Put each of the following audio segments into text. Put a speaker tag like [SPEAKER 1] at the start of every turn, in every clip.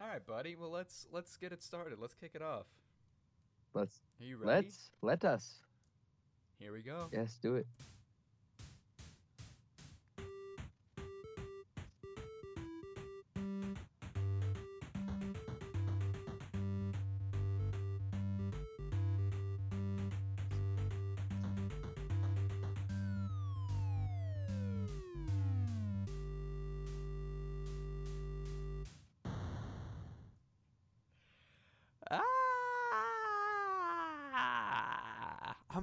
[SPEAKER 1] All right, buddy. Well, let's let's get it started. Let's kick it off.
[SPEAKER 2] Let's
[SPEAKER 1] Are you ready?
[SPEAKER 2] let's let us.
[SPEAKER 1] Here we go.
[SPEAKER 2] Yes, do it.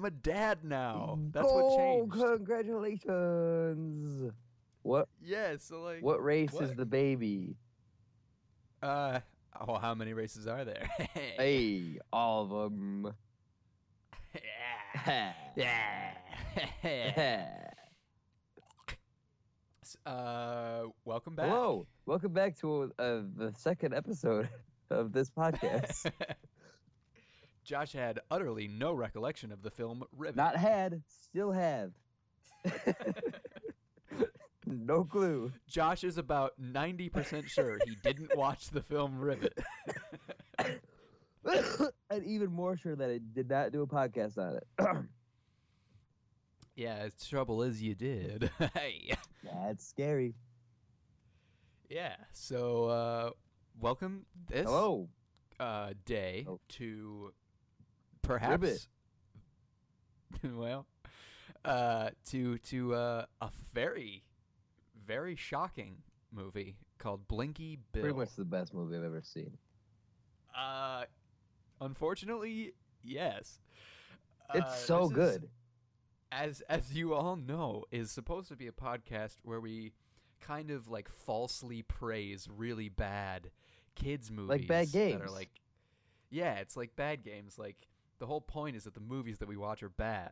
[SPEAKER 1] I'm a dad now. That's
[SPEAKER 2] oh,
[SPEAKER 1] what changed.
[SPEAKER 2] congratulations! What
[SPEAKER 1] Yeah. So like.
[SPEAKER 2] what race is the baby?
[SPEAKER 1] Uh. Oh, how many races are there?
[SPEAKER 2] Hey, all of them.
[SPEAKER 1] yeah. Yeah. uh. Welcome back.
[SPEAKER 2] Hello, welcome back to uh, the second episode of this podcast.
[SPEAKER 1] Josh had utterly no recollection of the film Ribbit.
[SPEAKER 2] Not had, still have. no clue.
[SPEAKER 1] Josh is about 90% sure he didn't watch the film Ribbit.
[SPEAKER 2] and even more sure that I did not do a podcast on it.
[SPEAKER 1] yeah, the trouble is you did. hey.
[SPEAKER 2] That's scary.
[SPEAKER 1] Yeah, so uh, welcome this
[SPEAKER 2] Hello.
[SPEAKER 1] uh, day
[SPEAKER 2] Oh.
[SPEAKER 1] to perhaps well uh, to to uh, a very very shocking movie called Blinky Bill.
[SPEAKER 2] Pretty much the best movie I've ever seen.
[SPEAKER 1] Uh, unfortunately, yes.
[SPEAKER 2] It's
[SPEAKER 1] Uh,
[SPEAKER 2] so
[SPEAKER 1] this is-
[SPEAKER 2] good.
[SPEAKER 1] as as you all know, is supposed to be a podcast where we kind of like falsely praise really bad kids movies like
[SPEAKER 2] bad games.
[SPEAKER 1] that are like yeah, it's like bad games. Like the whole point is that the movies that we watch are bad,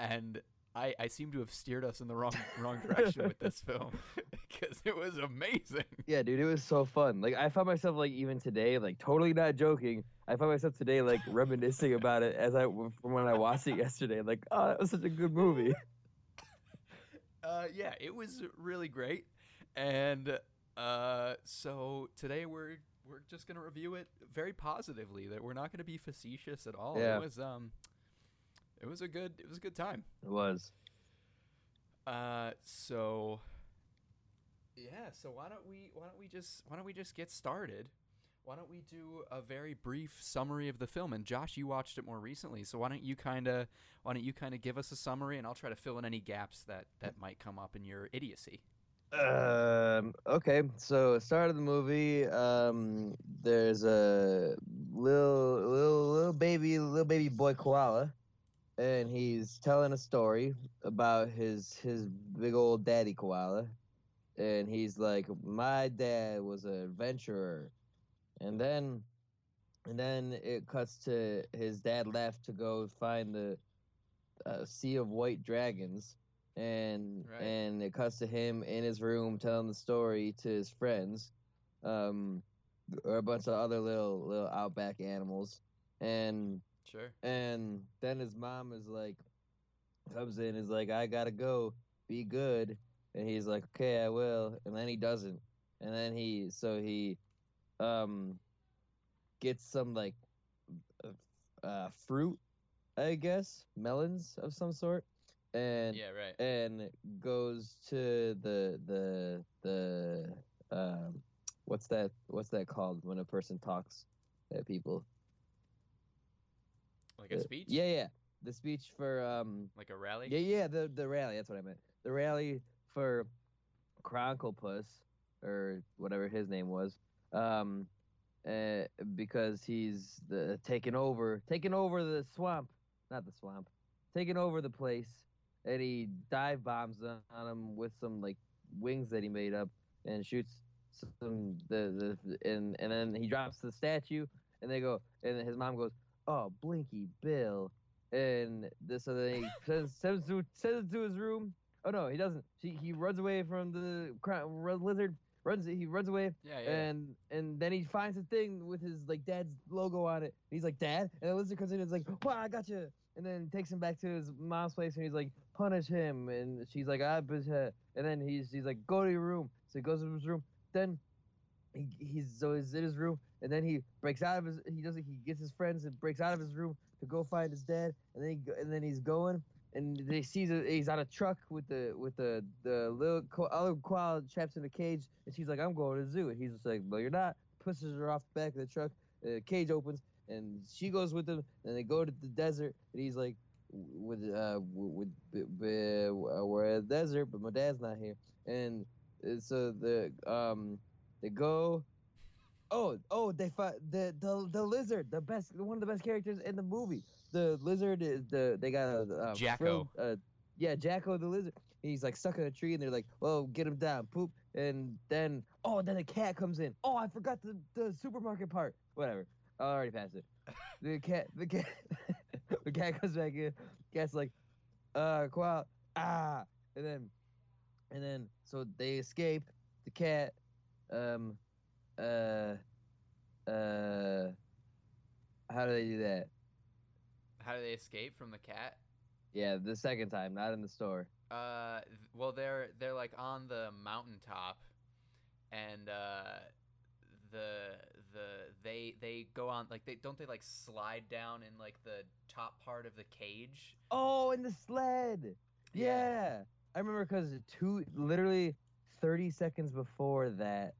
[SPEAKER 1] and I I seem to have steered us in the wrong wrong direction with this film because it was amazing.
[SPEAKER 2] Yeah, dude, it was so fun. Like I found myself like even today, like totally not joking. I found myself today like reminiscing about it as I from when I watched it yesterday. Like, oh, that was such a good movie.
[SPEAKER 1] Uh, yeah, it was really great, and uh, so today we're we're just gonna review it very positively. That we're not gonna be facetious at all.
[SPEAKER 2] Yeah.
[SPEAKER 1] It was um, it was a good it was a good time.
[SPEAKER 2] It was.
[SPEAKER 1] Uh, so yeah, so why don't we why don't we just why don't we just get started? Why don't we do a very brief summary of the film? And Josh, you watched it more recently, so why don't you kind of why don't you kind of give us a summary, and I'll try to fill in any gaps that that might come up in your idiocy.
[SPEAKER 2] Um. Okay. So, start of the movie. Um. There's a little, little, little baby, little baby boy koala, and he's telling a story about his his big old daddy koala, and he's like, "My dad was an adventurer," and then, and then it cuts to his dad left to go find the uh, sea of white dragons and
[SPEAKER 1] Right.
[SPEAKER 2] and it cuts to him in his room telling the story to his friends um or a bunch of other little little outback animals. And
[SPEAKER 1] Sure.
[SPEAKER 2] and then his mom is like comes in is like i gotta go. Be good. And he's like okay i will. And then he doesn't. And then he so he um gets some like uh, uh fruit i guess? Melons of some sort and
[SPEAKER 1] Yeah. Right.
[SPEAKER 2] and goes to the the the um what's that what's that called when a person talks at people
[SPEAKER 1] Like a
[SPEAKER 2] Uh,
[SPEAKER 1] speech.
[SPEAKER 2] yeah yeah the speech for um
[SPEAKER 1] Like a rally.
[SPEAKER 2] yeah yeah the the rally that's what i meant the rally for Cronklepus or whatever his name was um uh, because he's the taking over taking over the swamp not the swamp taking over the place and he dive bombs on him with some like wings that he made up and shoots some the the and and then he drops the statue and they go and his mom goes oh blinky bill and this so then he sends sends, to, sends it to his room oh no he doesn't she, he runs away from the lizard runs he runs away
[SPEAKER 1] Yeah. Yeah.
[SPEAKER 2] and and then he finds a thing with his like dad's logo on it. He's like, Dad, and the lizard comes in and is like, Wow, I got you. And then takes him back to his mom's place and he's like, punish him. And she's like, ah, but, uh," and then he's he's like, go to your room. So he goes to his room. Then he, he's so he's in his room, and then he breaks out of his. He does. He gets his friends and breaks out of his room to go find his dad, and then he, and then he's going, and they sees a, he's on a truck with the with the the little ko- other koala trapped in a cage, and she's like, "I'm going to the zoo," and he's just like, "No, you're not." Pushes her off the back of the truck. The cage opens, and she goes with him, and they go to the desert, and he's like, "With uh with, with, with uh, we're at the desert, but my dad's not here," and uh, so the um they go. Oh, oh, they find the, the the lizard, the best, one of the best characters in the movie. The lizard is the they got a,
[SPEAKER 1] Jacko.
[SPEAKER 2] uh, yeah, Jacko the lizard. He's like stuck in a tree, and they're like, "Well, get him down, poop." And then, oh, then a cat comes in. Oh, I forgot the the supermarket part. Whatever, I already passed it. The cat, the cat, the cat comes back in. Cat's like, "Uh, qual, ah," and then, and then, so they escape. The cat, um, uh, uh, how do they do that?
[SPEAKER 1] How do they escape from the cat?
[SPEAKER 2] Yeah, the second time, not in the store.
[SPEAKER 1] Uh, well, they're they're like on the mountaintop, and uh, the the they they go on like they don't they like slide down in like the top part of the cage.
[SPEAKER 2] Oh, in the sled. Yeah, I remember because two, literally, thirty seconds before that,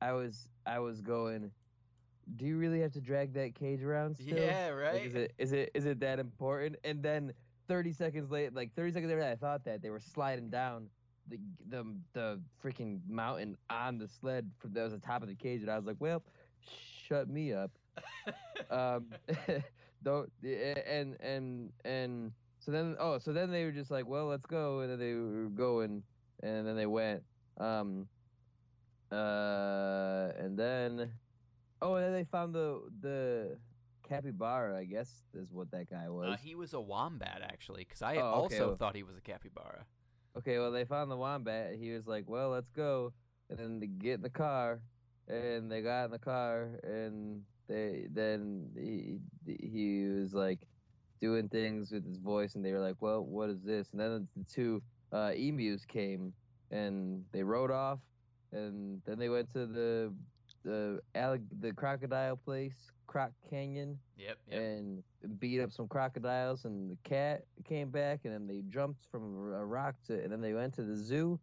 [SPEAKER 2] I was I was going. Do you really have to drag that cage around still?
[SPEAKER 1] Yeah,
[SPEAKER 2] Like,
[SPEAKER 1] right.
[SPEAKER 2] is it is it is it that important? And then thirty seconds later, like thirty seconds later, I thought that they were sliding down the the the freaking mountain on the sled from that was the top of the cage, and I was like, well, shut me up. um, don't and and and so then oh so then they were just like, well, let's go, and then they were going, and then they went. Um, uh, and then oh, and then they found the the capybara. I guess is what that guy was.
[SPEAKER 1] uh, he was a wombat actually, because I
[SPEAKER 2] Oh,
[SPEAKER 1] also thought he was a capybara.
[SPEAKER 2] Okay, well they found the wombat. He was like, "Well, let's go," and then they get in the car, and they got in the car, and they then he he was like doing things with his voice, and they were like, "Well, what is this?" And then the two uh, emus came, and they rode off, and then they went to the the allig- the crocodile place, Croc Canyon,
[SPEAKER 1] Yep. Yep.
[SPEAKER 2] and beat up some crocodiles and the cat came back and then they jumped from a rock to and then they went to the zoo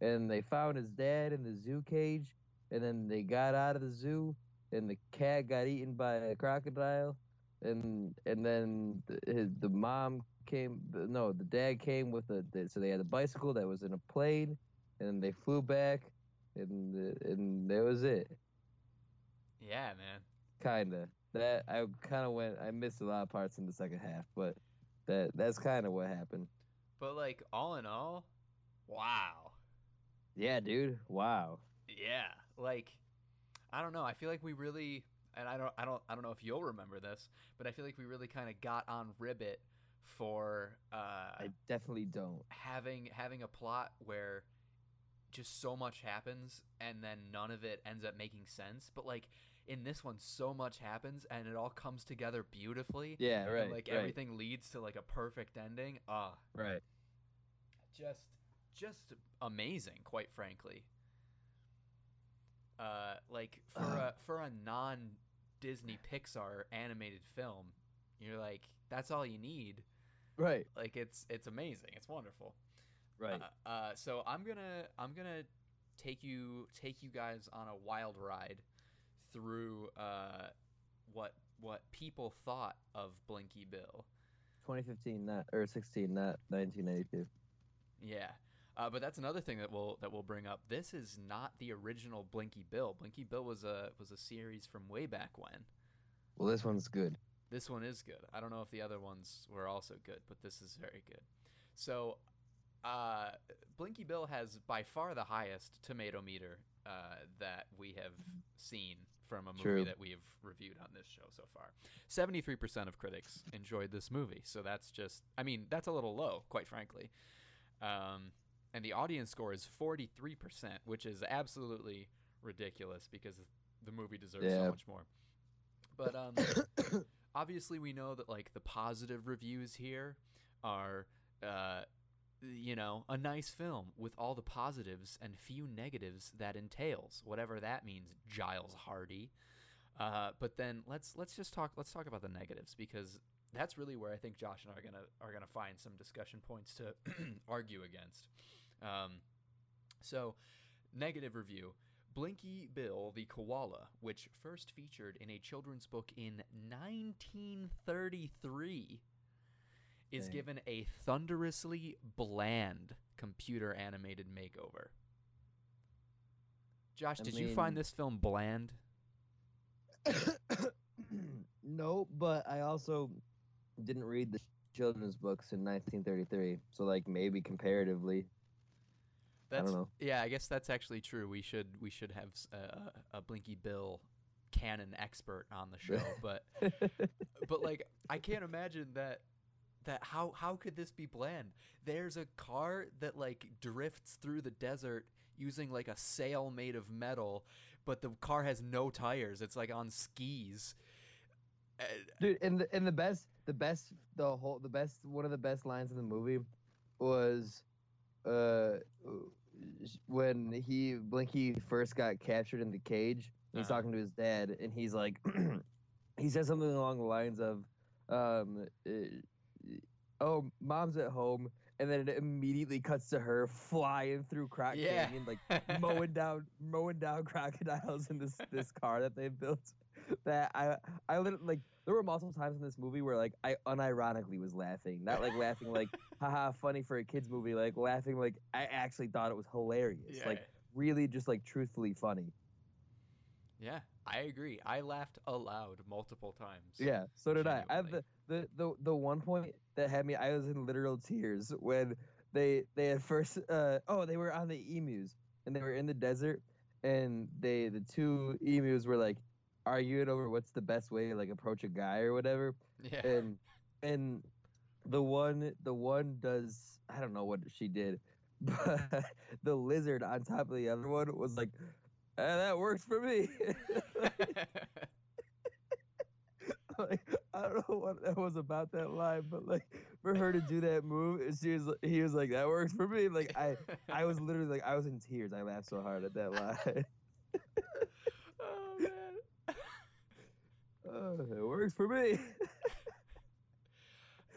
[SPEAKER 2] and they found his dad in the zoo cage and then they got out of the zoo and the cat got eaten by a crocodile and and then the, his, the mom came no the dad came with a the, so they had a bicycle that was in a plane and they flew back and the, and that was it
[SPEAKER 1] yeah, man.
[SPEAKER 2] Kinda. That I kind of went. I missed a lot of parts in the second half, but that that's kind of what happened.
[SPEAKER 1] But like all in all, wow.
[SPEAKER 2] Yeah, dude. Wow.
[SPEAKER 1] Yeah, like I don't know. I feel like we really and I don't I don't I don't know if you'll remember this, but I feel like we really kind of got on ribbit for uh
[SPEAKER 2] I definitely don't.
[SPEAKER 1] having having a plot where just so much happens and then none of it ends up making sense, but like in this one so much happens and it all comes together beautifully.
[SPEAKER 2] Yeah.
[SPEAKER 1] and,
[SPEAKER 2] Right.
[SPEAKER 1] like
[SPEAKER 2] right,
[SPEAKER 1] everything leads to like a perfect ending. Ah,
[SPEAKER 2] Right.
[SPEAKER 1] just just amazing quite frankly uh like for a for a non disney pixar animated film you're like that's all you need
[SPEAKER 2] Right.
[SPEAKER 1] like it's it's amazing it's wonderful
[SPEAKER 2] Right.
[SPEAKER 1] uh, uh so i'm gonna i'm gonna take you take you guys on a wild ride through uh what what people thought of blinky bill
[SPEAKER 2] 2015, that or 16, that 1982.
[SPEAKER 1] Yeah. Uh, but that's another thing that we'll that we'll bring up. This is not the original Blinky Bill. Blinky Bill was a was a series from way back when.
[SPEAKER 2] Well, this one's good.
[SPEAKER 1] This one is good. I don't know if the other ones were also good, but this is very good. So, uh, Blinky Bill has by far the highest tomato meter uh, that we have seen from a movie
[SPEAKER 2] True.
[SPEAKER 1] that we have reviewed on this show so far. Seventy-three percent of critics enjoyed this movie, so that's just, I mean, that's a little low, quite frankly. Um, and the audience score is forty-three percent, which is absolutely ridiculous because the movie deserves so much more. But um, obviously we know that like the positive reviews here are uh, you know, a nice film with all the positives and few negatives that entails, whatever that means, Giles Hardie. Uh, but then let's let's just talk let's talk about the negatives because that's really where I think Josh and I are gonna are gonna find some discussion points to argue against. Um, so, negative review. Blinky Bill the Koala, which first featured in a children's book in 1933, is
[SPEAKER 2] Dang.
[SPEAKER 1] given a thunderously bland computer animated makeover. Josh,
[SPEAKER 2] I
[SPEAKER 1] did you find this film bland?
[SPEAKER 2] no, but I also didn't read the children's books in 1933, so like maybe comparatively,
[SPEAKER 1] That's
[SPEAKER 2] don't know.
[SPEAKER 1] yeah, I guess that's actually true. We should we should have a Blinky Bill canon expert on the show, but but like I can't imagine that that how how could this be bland? There's a car that like drifts through the desert using like a sail made of metal, but the car has no tires. It's like on skis. And-
[SPEAKER 2] Dude, and the and the best, the best, the whole, the best, one of the best lines in the movie was, uh, when he Blinky first got captured in the cage. And he's
[SPEAKER 1] Uh-huh.
[SPEAKER 2] talking to his dad, and he's like, he says something along the lines of, um, uh, "Oh, mom's at home." And then it immediately cuts to her flying through Croc
[SPEAKER 1] Yeah.
[SPEAKER 2] Canyon, like mowing down mowing down crocodiles in this this car that they built. That I I literally like there were multiple times in this movie where like I unironically was laughing, not like laughing like haha funny for a kids movie, like laughing like I actually thought it was hilarious,
[SPEAKER 1] yeah,
[SPEAKER 2] like really just like truthfully funny.
[SPEAKER 1] yeah, I agree. I laughed aloud multiple times.
[SPEAKER 2] Yeah, so did I. I have the, the the the one point that had me I was in literal tears when they they at first uh oh they were on the emus and they were in the desert and they the two emus were like arguing over what's the best way to like approach a guy or whatever
[SPEAKER 1] yeah.
[SPEAKER 2] and and the one the one does I don't know what she did but the lizard on top of the other one was like "Ah, that works for me like I don't know what that was about that line, but like for her to do that move, and she was he was like that works for me. Like I I was literally like I was in tears. I laughed so hard at that line.
[SPEAKER 1] oh man.
[SPEAKER 2] Oh, it works for me.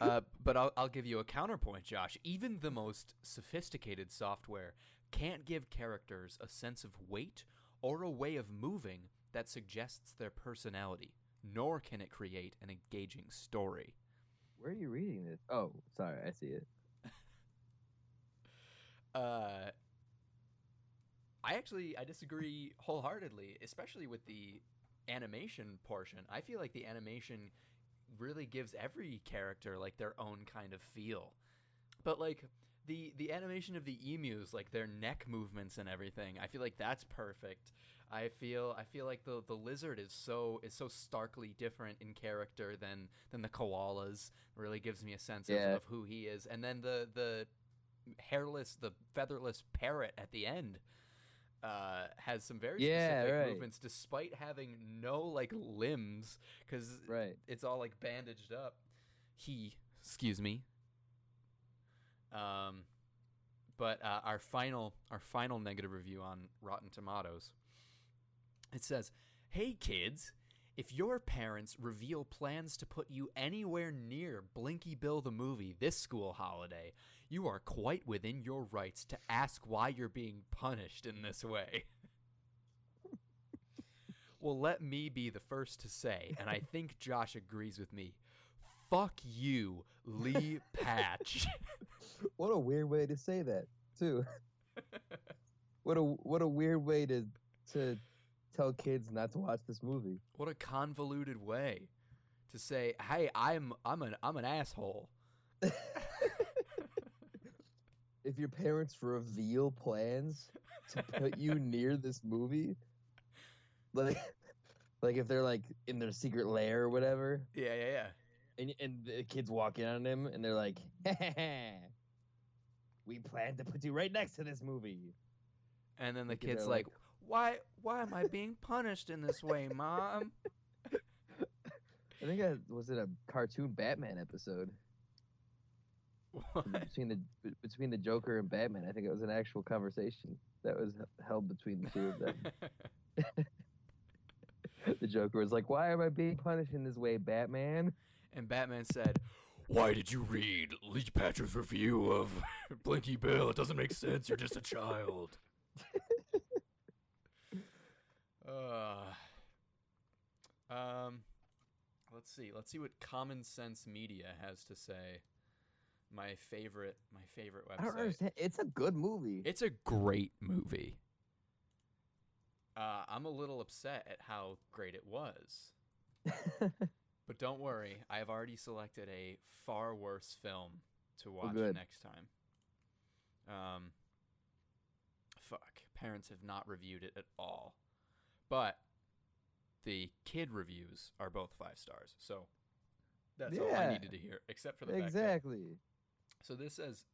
[SPEAKER 1] Uh, but I'll, I'll give you a counterpoint, Josh. Even the most sophisticated software can't give characters a sense of weight or a way of moving that suggests their personality, nor can it create an engaging story.
[SPEAKER 2] Where are you reading this? Oh, sorry, I see it.
[SPEAKER 1] Uh, I actually I disagree wholeheartedly, especially with the animation portion. I feel like the animation really gives every character like their own kind of feel. But like the the animation of the emus, like their neck movements and everything, I feel like that's perfect. I feel I feel like the the lizard is so is so starkly different in character than than the koalas. Really gives me a sense
[SPEAKER 2] Yeah.
[SPEAKER 1] of, of who he is. And then the the hairless, the featherless parrot at the end uh, has some very
[SPEAKER 2] Yeah,
[SPEAKER 1] specific
[SPEAKER 2] right.
[SPEAKER 1] movements, despite having no like limbs, because
[SPEAKER 2] Right.
[SPEAKER 1] it's all like bandaged up. He, excuse me. Um, but uh, our final our final negative review on Rotten Tomatoes. It says, "Hey kids, if your parents reveal plans to put you anywhere near Blinky Bill the movie this school holiday, you are quite within your rights to ask why you're being punished in this way." well, let me be the first to say, and I think Josh agrees with me. Fuck you, Lee Patch.
[SPEAKER 2] What a weird way to say that, too. what a what a weird way to to tell kids not to watch this movie.
[SPEAKER 1] what a convoluted way to say, "Hey, I'm I'm an I'm an asshole."
[SPEAKER 2] If your parents reveal plans to put you near this movie, like like if they're like in their secret lair or whatever,
[SPEAKER 1] Yeah, yeah, yeah.
[SPEAKER 2] and and the kids walk in on him and they're like, "We plan to put you right next to this movie."
[SPEAKER 1] And then the
[SPEAKER 2] Thinking
[SPEAKER 1] kid's like,
[SPEAKER 2] like-
[SPEAKER 1] "Why why am I being punished in this way, mom?"
[SPEAKER 2] I think that was in a cartoon Batman episode. Between the between the Joker and Batman. I think it was an actual conversation that was held between the two of them. the Joker was like, "Why am I being punished in this way, Batman?"
[SPEAKER 1] and Batman said, "Why did you read Lee Patrick's review of Blinky Bill? It doesn't make sense. You're just a child." uh, um, let's see. Let's see what Common Sense Media has to say. My favorite, my favorite
[SPEAKER 2] I don't
[SPEAKER 1] website.
[SPEAKER 2] understand. It's a good movie.
[SPEAKER 1] It's a great movie. Uh, I'm a little upset at how great it was. But don't worry, I have already selected a far worse film to watch
[SPEAKER 2] good.
[SPEAKER 1] next time. Um, fuck, parents have not reviewed it at all, but the kid reviews are both five stars. So that's all I needed to hear, except for the fact that
[SPEAKER 2] exactly.
[SPEAKER 1] So this says,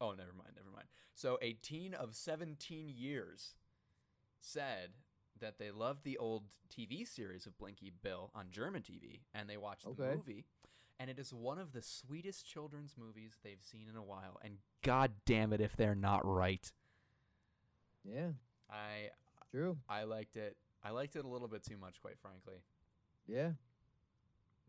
[SPEAKER 1] oh, never mind, never mind. So a teen of 17 years said that they loved the old TV series of Blinky Bill on German TV, and they watched the movie, and it is one of the sweetest children's movies they've seen in a while. And god damn it, if they're not right,
[SPEAKER 2] Yeah,
[SPEAKER 1] I
[SPEAKER 2] true.
[SPEAKER 1] I liked it. I liked it a little bit too much, quite frankly.
[SPEAKER 2] Yeah.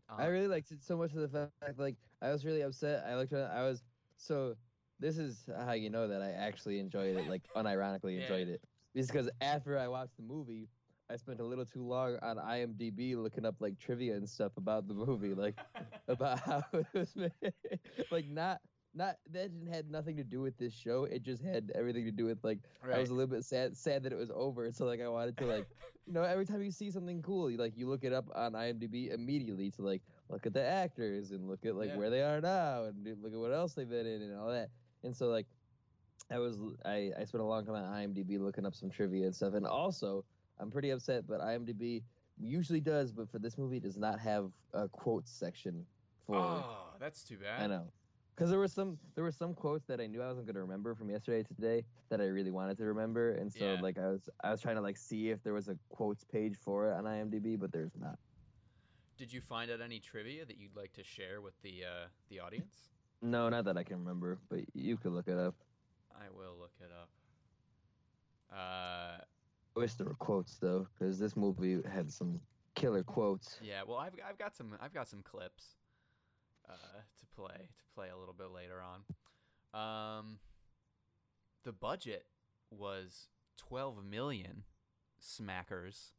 [SPEAKER 2] I
[SPEAKER 1] Uh,
[SPEAKER 2] really liked it so much to the fact like I was really upset. I looked at I was so this is how you know that I actually enjoyed it, like unironically
[SPEAKER 1] Yeah.
[SPEAKER 2] enjoyed it. Because after I watched the movie, I spent a little too long on IMDb looking up like trivia and stuff about the movie, like about how it was made. like not not that didn't had nothing to do with this show. It just had everything to do with like I was a little bit sad sad that it was over. So like I wanted to like you know every time you see something cool, you like you look it up on IMDb immediately to like look at the actors and look at like
[SPEAKER 1] Yeah.
[SPEAKER 2] where they are now and look at what else they've been in and all that. And so like I was I I spent a long time on IMDb looking up some trivia and stuff. And also I'm pretty upset, but IMDb usually does, but for this movie does not have a quotes section for.
[SPEAKER 1] oh, that's too bad.
[SPEAKER 2] I know. Because there were some there were some quotes that I knew I wasn't gonna remember from yesterday to today that I really wanted to remember, and so
[SPEAKER 1] Yeah.
[SPEAKER 2] like I was I was trying to like see if there was a quotes page for it on IMDb, but there's not.
[SPEAKER 1] Did you find out any trivia that you'd like to share with the uh, the audience?
[SPEAKER 2] No, not that I can remember, but you could look it up.
[SPEAKER 1] I will look it up. Uh,
[SPEAKER 2] I wish there were quotes though, because this movie had some killer quotes.
[SPEAKER 1] yeah. Well, I've I've got some I've got some clips uh, to play to play a little bit later on. Um, the budget was twelve million smackers,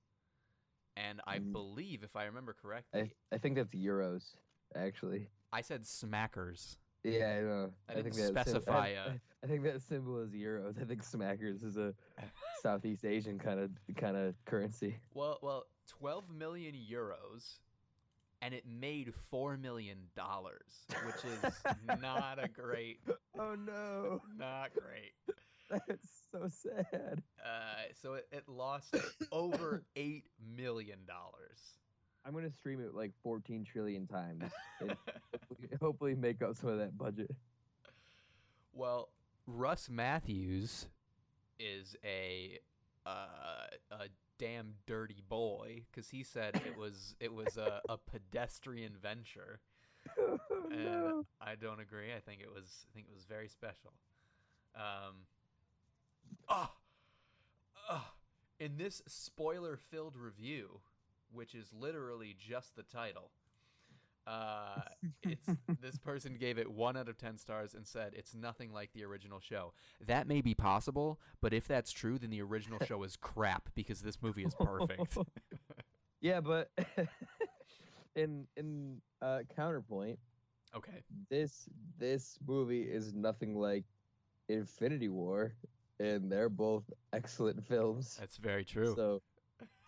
[SPEAKER 1] and I
[SPEAKER 2] Mm.
[SPEAKER 1] believe, if I remember correctly,
[SPEAKER 2] I I think that's euros, actually.
[SPEAKER 1] I, said smackers.
[SPEAKER 2] Yeah, I know.
[SPEAKER 1] I
[SPEAKER 2] think
[SPEAKER 1] didn't
[SPEAKER 2] that sim-
[SPEAKER 1] specify,
[SPEAKER 2] I,
[SPEAKER 1] uh,
[SPEAKER 2] I think that symbol is euros. I think Smackers is a Southeast Asian kind of kind of currency.
[SPEAKER 1] Well, well, twelve million euros, and it made four million dollars, which is not a great,
[SPEAKER 2] Oh no.
[SPEAKER 1] not great.
[SPEAKER 2] That's so sad.
[SPEAKER 1] Uh, so it, it lost over eight million dollars.
[SPEAKER 2] I'm gonna stream it like 14 trillion times and hopefully, hopefully make up some of that budget.
[SPEAKER 1] well, Russ Matthews is a uh, a damn dirty boy because he said it was it was a, a pedestrian venture.
[SPEAKER 2] oh,
[SPEAKER 1] and
[SPEAKER 2] no.
[SPEAKER 1] I don't agree. I think it was I think it was very special. Um, ah, ah, in this spoiler-filled review, which is literally just the title, uh, it's this person gave it one out of ten stars and said it's nothing like the original show. That may be possible, but if that's true, then the original show is crap because this movie is perfect.
[SPEAKER 2] yeah, but in in uh, counterpoint,
[SPEAKER 1] okay.
[SPEAKER 2] this this movie is nothing like Infinity War, and they're both excellent films.
[SPEAKER 1] That's very true.
[SPEAKER 2] So,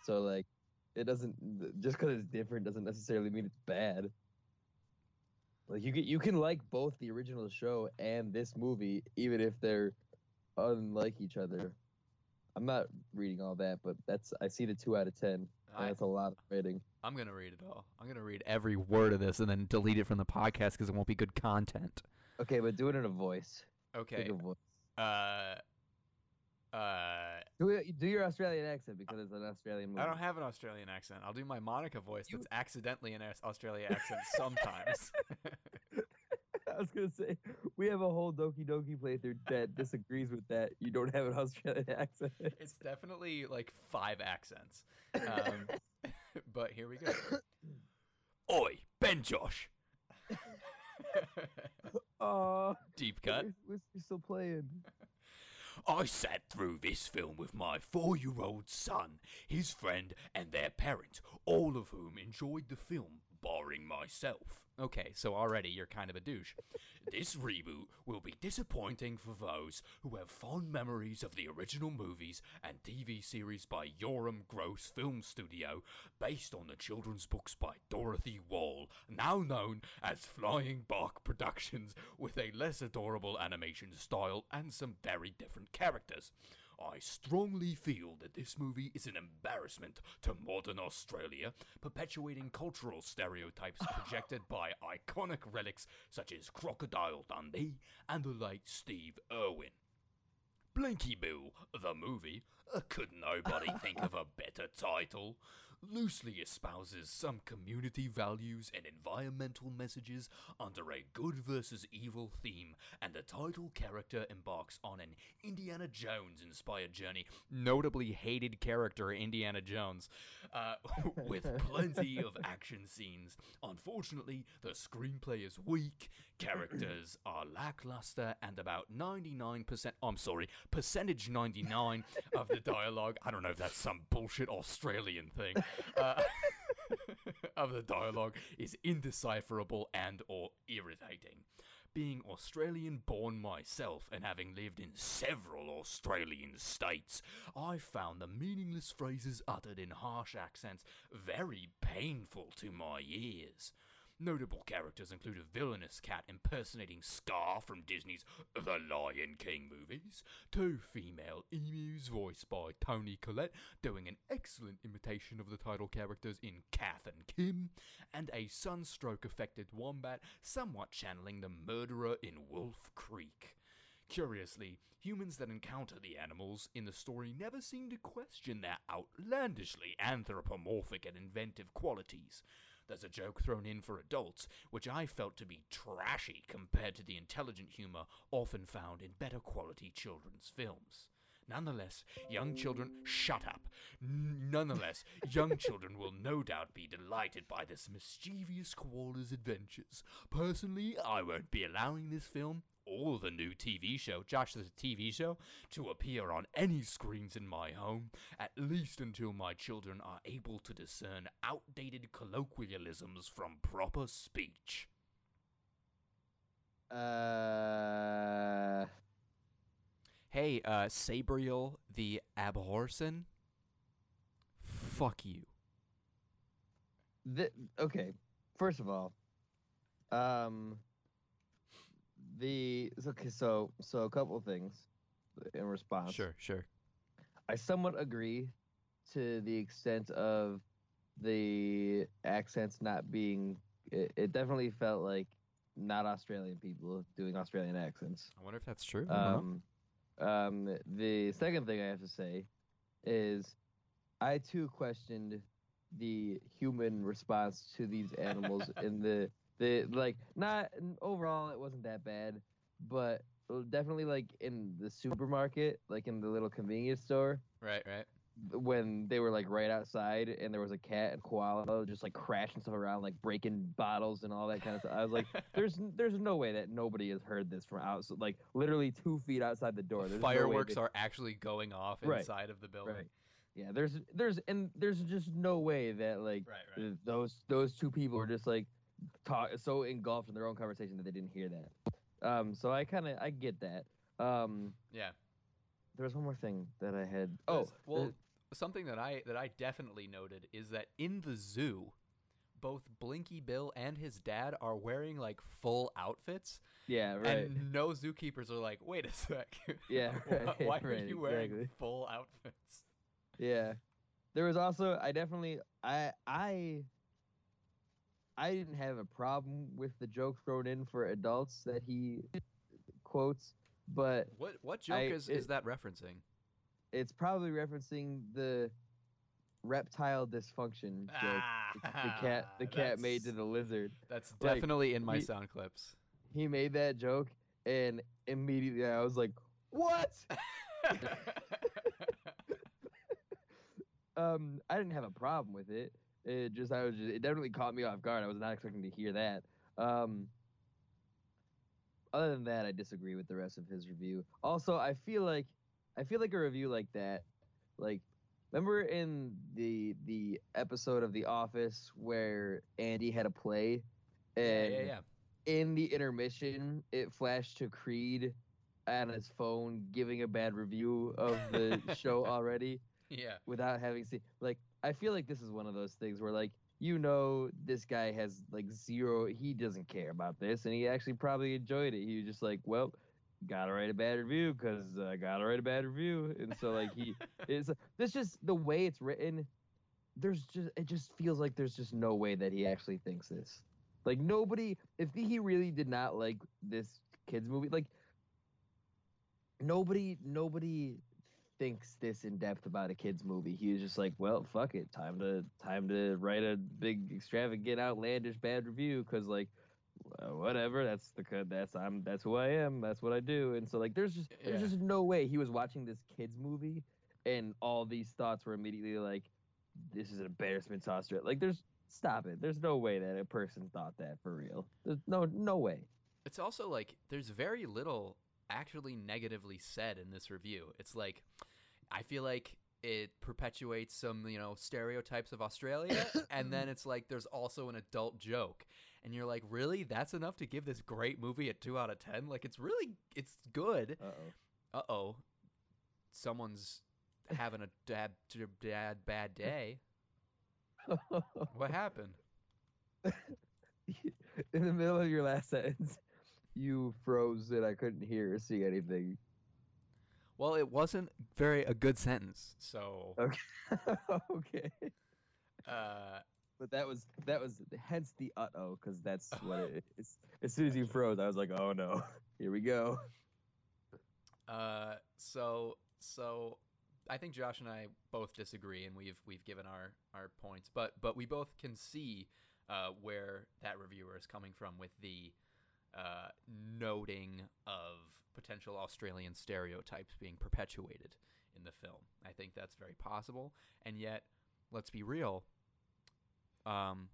[SPEAKER 2] so like, it doesn't just because it's different doesn't necessarily mean it's bad. Like you can you can like both the original show and this movie, even if they're unlike each other. I'm not reading all that, but that's I see the two out of ten. and
[SPEAKER 1] I-
[SPEAKER 2] that's a lot of rating.
[SPEAKER 1] I'm gonna read it all. I'm gonna read every word of this and then delete it from the podcast because it won't be good content.
[SPEAKER 2] Okay, but do it in a voice.
[SPEAKER 1] Okay.
[SPEAKER 2] Of voice.
[SPEAKER 1] Uh, uh,
[SPEAKER 2] Do do your Australian accent because it's an Australian movie.
[SPEAKER 1] I don't have an Australian accent. I'll do my Monica voice that's accidentally an Aus- Australia accent sometimes.
[SPEAKER 2] I was gonna say we have a whole Doki Doki playthrough that disagrees with that. You don't have an Australian accent.
[SPEAKER 1] It's definitely like five accents. Um, but here we go. Oi, Ben Josh.
[SPEAKER 2] Oh,
[SPEAKER 1] Deep cut.
[SPEAKER 2] We're, we're still playing.
[SPEAKER 1] I sat through this film with my four year old son, his friend, and their parent, all of whom enjoyed the film, barring myself. Okay, so already you're kind of a douche. this reboot will be disappointing for those who have fond memories of the original movies and TV series by Yoram Gross Film Studio, based on the children's books by Dorothy Wall, now known as Flying Bark Productions, with a less adorable animation style and some very different characters. I strongly feel that this movie is an embarrassment to modern Australia, perpetuating cultural stereotypes projected by iconic relics such as Crocodile Dundee and the late Steve Irwin. Blinky Bill, the movie, uh, could nobody think of a better title? Loosely espouses some community values and environmental messages under a good versus evil theme, and the title character embarks on an Indiana Jones inspired journey. Notably hated character Indiana Jones, uh, with plenty of action scenes. Unfortunately, the screenplay is weak, characters are lackluster, and about 99%, I'm sorry, percentage 99 of the dialogue, I don't know if that's some bullshit Australian thing, uh, of the dialogue is indecipherable and or irritating. Being Australian born myself and having lived in several Australian states, I found the meaningless phrases uttered in harsh accents very painful to my ears. Notable characters include a villainous cat impersonating Scar from Disney's The Lion King movies, two female emus voiced by Toni Collette doing an excellent imitation of the title characters in Kath and Kim, and a sunstroke affected wombat somewhat channeling the murderer in Wolf Creek. Curiously, humans that encounter the animals in the story never seem to question their outlandishly anthropomorphic and inventive qualities. There's a joke thrown in for adults, which I felt to be trashy compared to the intelligent humor often found in better quality children's films. Nonetheless, young children, shut up. Nonetheless, young children will no doubt be delighted by this mischievous koala's adventures. Personally, I won't be allowing this film or the new TV show, Josh, a TV show, to appear on any screens in my home, at least until my children are able to discern outdated colloquialisms from proper speech.
[SPEAKER 2] Uh,
[SPEAKER 1] Hey, uh, Sabriel the Abhorsen? Fuck you.
[SPEAKER 2] th- okay. First of all, um, the okay, so so a couple of things in response.
[SPEAKER 1] Sure, sure.
[SPEAKER 2] I somewhat agree to the extent of the accents not being. It, it definitely felt like not Australian people doing Australian accents.
[SPEAKER 1] I wonder if that's true. I don't know.
[SPEAKER 2] Um, um, the second thing I have to say is I too questioned the human response to these animals in the the like not overall it wasn't that bad, but uh, definitely like in the supermarket, like in the little convenience store
[SPEAKER 1] Right, right.
[SPEAKER 2] when they were like right outside and there was a cat and koala just like crashing stuff around like breaking bottles and all that kind of stuff i was like there's there's no way that nobody has heard this from outside like literally two feet outside the door there's no
[SPEAKER 1] Fireworks
[SPEAKER 2] that-
[SPEAKER 1] are actually going off
[SPEAKER 2] Right,
[SPEAKER 1] inside of the building.
[SPEAKER 2] right yeah there's there's and there's just no way that like
[SPEAKER 1] Right, right.
[SPEAKER 2] those those two people are just like talk so engulfed in their own conversation that they didn't hear that um so i kind of i get that um
[SPEAKER 1] Yeah.
[SPEAKER 2] there was one more thing that i had oh
[SPEAKER 1] well,
[SPEAKER 2] uh,
[SPEAKER 1] something that I that I definitely noted is that in the zoo, both Blinky Bill and his dad are wearing like full outfits,
[SPEAKER 2] yeah right
[SPEAKER 1] and no zookeepers are like, "Wait a sec,
[SPEAKER 2] Yeah,
[SPEAKER 1] why,
[SPEAKER 2] right,
[SPEAKER 1] why are
[SPEAKER 2] right,
[SPEAKER 1] you wearing
[SPEAKER 2] exactly.
[SPEAKER 1] full outfits?"
[SPEAKER 2] Yeah. There was also I definitely I I I didn't have a problem with the joke thrown in for adults that he quotes, but
[SPEAKER 1] What what joke
[SPEAKER 2] I-
[SPEAKER 1] is is that referencing?
[SPEAKER 2] it's probably referencing the reptile dysfunction joke the cat the cat made to the lizard.
[SPEAKER 1] That's
[SPEAKER 2] like,
[SPEAKER 1] definitely in my
[SPEAKER 2] we-
[SPEAKER 1] sound clips.
[SPEAKER 2] he made that joke, and immediately I was like, "What?" um, I didn't have a problem with it. It just I was just, it definitely caught me off guard. I was not expecting to hear that. Um, other than that, I disagree with the rest of his review. Also, I feel like I feel like a review like that, like remember in the the episode of The Office where Andy had a play,
[SPEAKER 1] yeah,
[SPEAKER 2] and
[SPEAKER 1] yeah, yeah.
[SPEAKER 2] in the intermission it flashed to Creed on his phone giving a bad review of the show already
[SPEAKER 1] Yeah.
[SPEAKER 2] without having seen like I feel like this is one of those things where like you know this guy has like zero he doesn't care about this and he actually probably enjoyed it he was just like well gotta write a bad review because I gotta write a bad review and so like he is. this just the way it's written there's just it just feels like there's just no way that he actually thinks this like nobody if he really did not like this kids movie like nobody nobody thinks this in depth about a kids movie. He was just like, well, fuck it, time to time to write a big extravagant outlandish bad review because like uh, whatever. That's the that's I'm that's who I am. That's what I do. And so like there's just there's
[SPEAKER 1] Yeah.
[SPEAKER 2] just no way he was watching this kids movie and all these thoughts were immediately like this is an embarrassment to Australia like there's stop it. There's no way that a person thought that for real. There's no no way.
[SPEAKER 1] It's also like there's very little actually negatively said in this review. It's like I feel like it perpetuates some, you know, stereotypes of Australia and then it's like there's also an adult joke. And you're like, "Really? That's enough to give this great movie a 2 out of 10?" Like it's really it's good.
[SPEAKER 2] uh-oh
[SPEAKER 1] Uh-oh. Someone's having a dad dad bad day. What happened?
[SPEAKER 2] in the middle of your last sentence, you froze and I couldn't hear or see anything.
[SPEAKER 1] Well, it wasn't very a good sentence. So,
[SPEAKER 2] okay.
[SPEAKER 1] uh
[SPEAKER 2] But that was that was hence the uh oh, because that's what it is. As soon as you froze, I was like, oh no, here we go.
[SPEAKER 1] Uh, so so I think Josh and I both disagree, and we've we've given our our points, but but we both can see uh, where that reviewer is coming from with the uh, noting of potential Australian stereotypes being perpetuated in the film. I think that's very possible, and yet let's be real. Um,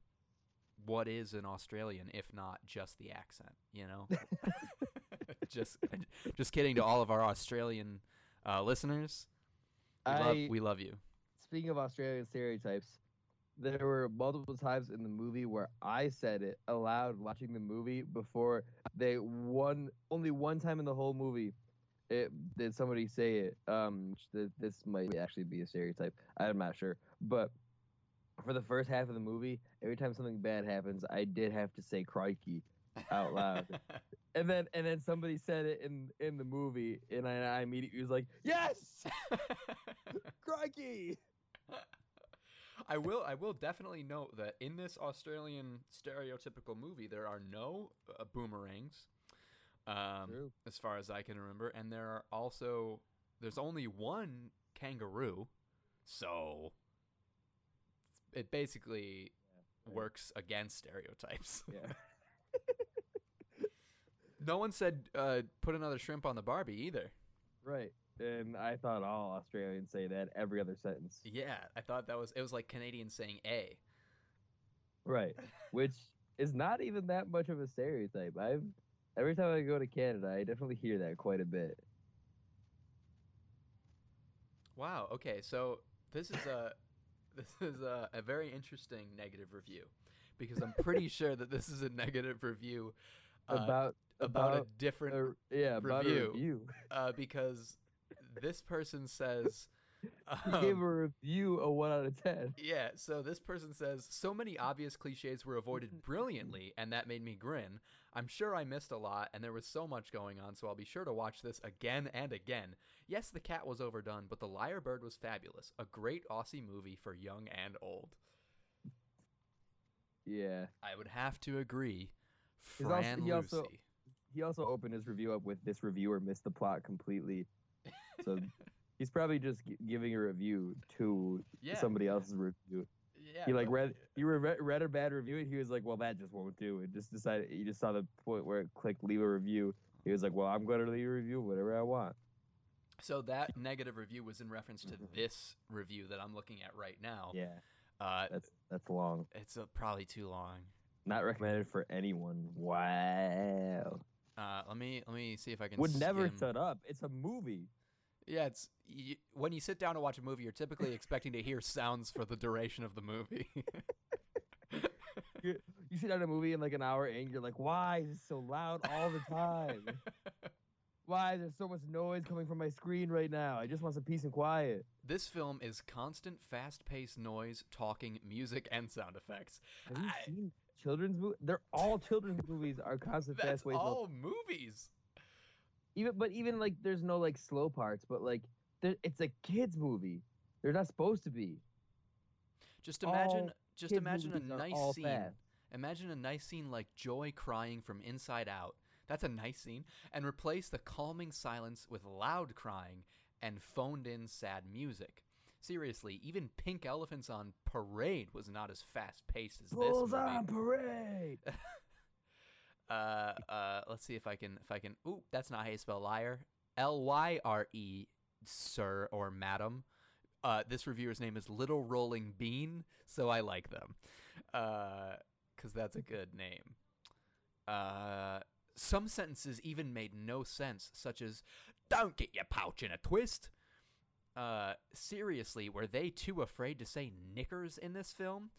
[SPEAKER 1] what is an Australian if not just the accent? You know, just just kidding to all of our Australian uh, listeners. We, love,
[SPEAKER 2] I
[SPEAKER 1] we love you.
[SPEAKER 2] speaking of Australian stereotypes, there were multiple times in the movie where I said it aloud watching the movie before they one only one time in the whole movie it did somebody say it. Um, th- this might actually be a stereotype. I'm not sure, but for the first half of the movie, every time something bad happens, I did have to say "crikey" out loud. and then and then somebody said it in in the movie, and I, I immediately was like, "Yes, crikey!"
[SPEAKER 1] I will. I will definitely note that in this Australian stereotypical movie, there are no uh, boomerangs, um, as far as I can remember, and there are also there's only one kangaroo, so it basically
[SPEAKER 2] right.
[SPEAKER 1] works against stereotypes.
[SPEAKER 2] Yeah.
[SPEAKER 1] no one said uh, put another shrimp on the Barbie either.
[SPEAKER 2] Right. And I thought all Australians say that every other sentence.
[SPEAKER 1] Yeah, I thought that was it was like Canadians saying a.
[SPEAKER 2] Right. Which is not even that much of a stereotype. I've every time I go to Canada, I definitely hear that quite a bit.
[SPEAKER 1] Wow. Okay. So this is a this is a, a very interesting negative review because I'm pretty sure that this is a negative review uh,
[SPEAKER 2] about
[SPEAKER 1] about,
[SPEAKER 2] about
[SPEAKER 1] a different
[SPEAKER 2] a, yeah, about
[SPEAKER 1] review.
[SPEAKER 2] a review.
[SPEAKER 1] uh, because this person says.
[SPEAKER 2] He gave
[SPEAKER 1] um,
[SPEAKER 2] a review a one out of ten.
[SPEAKER 1] Yeah, so this person says so many obvious cliches were avoided brilliantly, and that made me grin. I'm sure I missed a lot, and there was so much going on, so I'll be sure to watch this again and again. Yes, the cat was overdone, but the Lyre Bird was fabulous. A great Aussie movie for young and old.
[SPEAKER 2] Yeah.
[SPEAKER 1] I would have to agree.
[SPEAKER 2] He's also-
[SPEAKER 1] Fran
[SPEAKER 2] he also-
[SPEAKER 1] Lucy.
[SPEAKER 2] He also opened his review up with this reviewer missed the plot completely. So he's probably just gi- giving a review to
[SPEAKER 1] yeah,
[SPEAKER 2] somebody else's review.
[SPEAKER 1] Yeah,
[SPEAKER 2] he like read he re- read a bad review and he was like, well, that just won't do. And just decided he just saw the point where it clicked leave a review. He was like, well, I'm going to leave a review whatever I want.
[SPEAKER 1] So that negative review was in reference to this review that I'm looking at right now.
[SPEAKER 2] Yeah,
[SPEAKER 1] Uh,
[SPEAKER 2] that's that's long.
[SPEAKER 1] it's uh, probably too long.
[SPEAKER 2] Not recommended for anyone. Wow.
[SPEAKER 1] Uh, let me let me see if I can.
[SPEAKER 2] Would never shut up. It's a movie.
[SPEAKER 1] Yeah, it's y when you sit down to watch a movie, you're typically expecting to hear sounds for the duration of the movie.
[SPEAKER 2] You, you sit down a movie in like an hour and you're like, why is it so loud all the time? why is there so much noise coming from my screen right now? I just want some peace and quiet.
[SPEAKER 1] this film is constant, fast-paced noise, talking, music, and sound effects.
[SPEAKER 2] Have you
[SPEAKER 1] I-
[SPEAKER 2] seen children's movies? They're all children's movies are constant
[SPEAKER 1] That's
[SPEAKER 2] fast ways.
[SPEAKER 1] all movies.
[SPEAKER 2] Even but even like there's no like slow parts, but like there, it's a kids movie. They're not supposed to be.
[SPEAKER 1] Just imagine,
[SPEAKER 2] All
[SPEAKER 1] just imagine a nice scene.
[SPEAKER 2] fast.
[SPEAKER 1] Imagine a nice scene like Joy crying from inside out. That's a nice scene. And replace the calming silence with loud crying and phoned in sad music. Seriously, even Pink Elephants on Parade was not as fast paced as
[SPEAKER 2] Bulls
[SPEAKER 1] this movie.
[SPEAKER 2] on parade.
[SPEAKER 1] Uh, uh, let's see if I can, if I can. Ooh, that's not how you spell liar. L Y R E, sir or madam. Uh, this reviewer's name is Little Rolling Bean, so I like them. Uh, cause that's a good name. Uh, some sentences even made no sense, such as "Don't get your pouch in a twist." Uh, seriously, were they too afraid to say knickers in this film?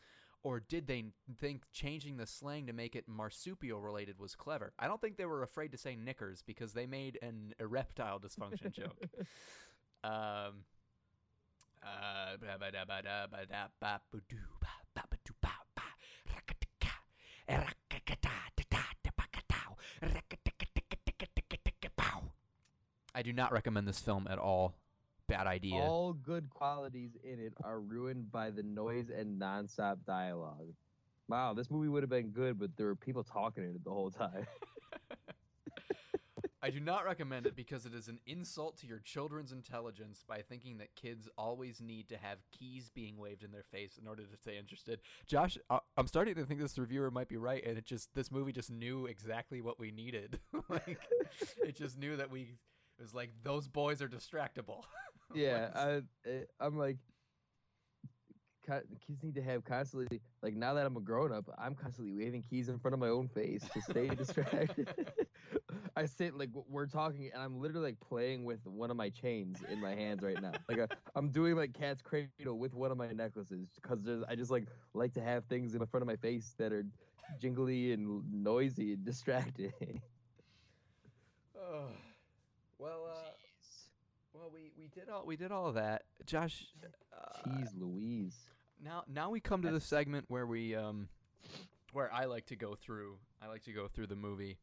[SPEAKER 1] Or did they think changing the slang to make it marsupial related was clever? I don't think they were afraid to say knickers because they made an erectile dysfunction joke. Um, uh. I do not recommend this film at all. Bad idea.
[SPEAKER 2] All good qualities in it are ruined by the noise and nonstop dialogue. Wow, this movie would have been good, but there were people talking in it the whole time.
[SPEAKER 1] I do not recommend it because it is an insult to your children's intelligence by thinking that kids always need to have keys being waved in their face in order to stay interested. Josh, uh, I'm starting to think this reviewer might be right, and it just this movie just knew exactly what we needed. like, it just knew that we. It was like those boys are distractible.
[SPEAKER 2] yeah, I, eh, I'm like, kids need to have constantly like now that I'm a grown up, I'm constantly waving keys in front of my own face to stay distracted. I sit like we're talking, and I'm literally like playing with one of my chains in my hands right now. Like i I'm doing like cat's cradle with one of my necklaces because I just like like to have things in front of my face that are jingly and noisy and distracting.
[SPEAKER 1] Ugh. well, uh, well, we, we did all we did all of that, Josh. Uh,
[SPEAKER 2] Jeez Louise.
[SPEAKER 1] now now we come to the segment where we um where I like to go through I like to go through the movie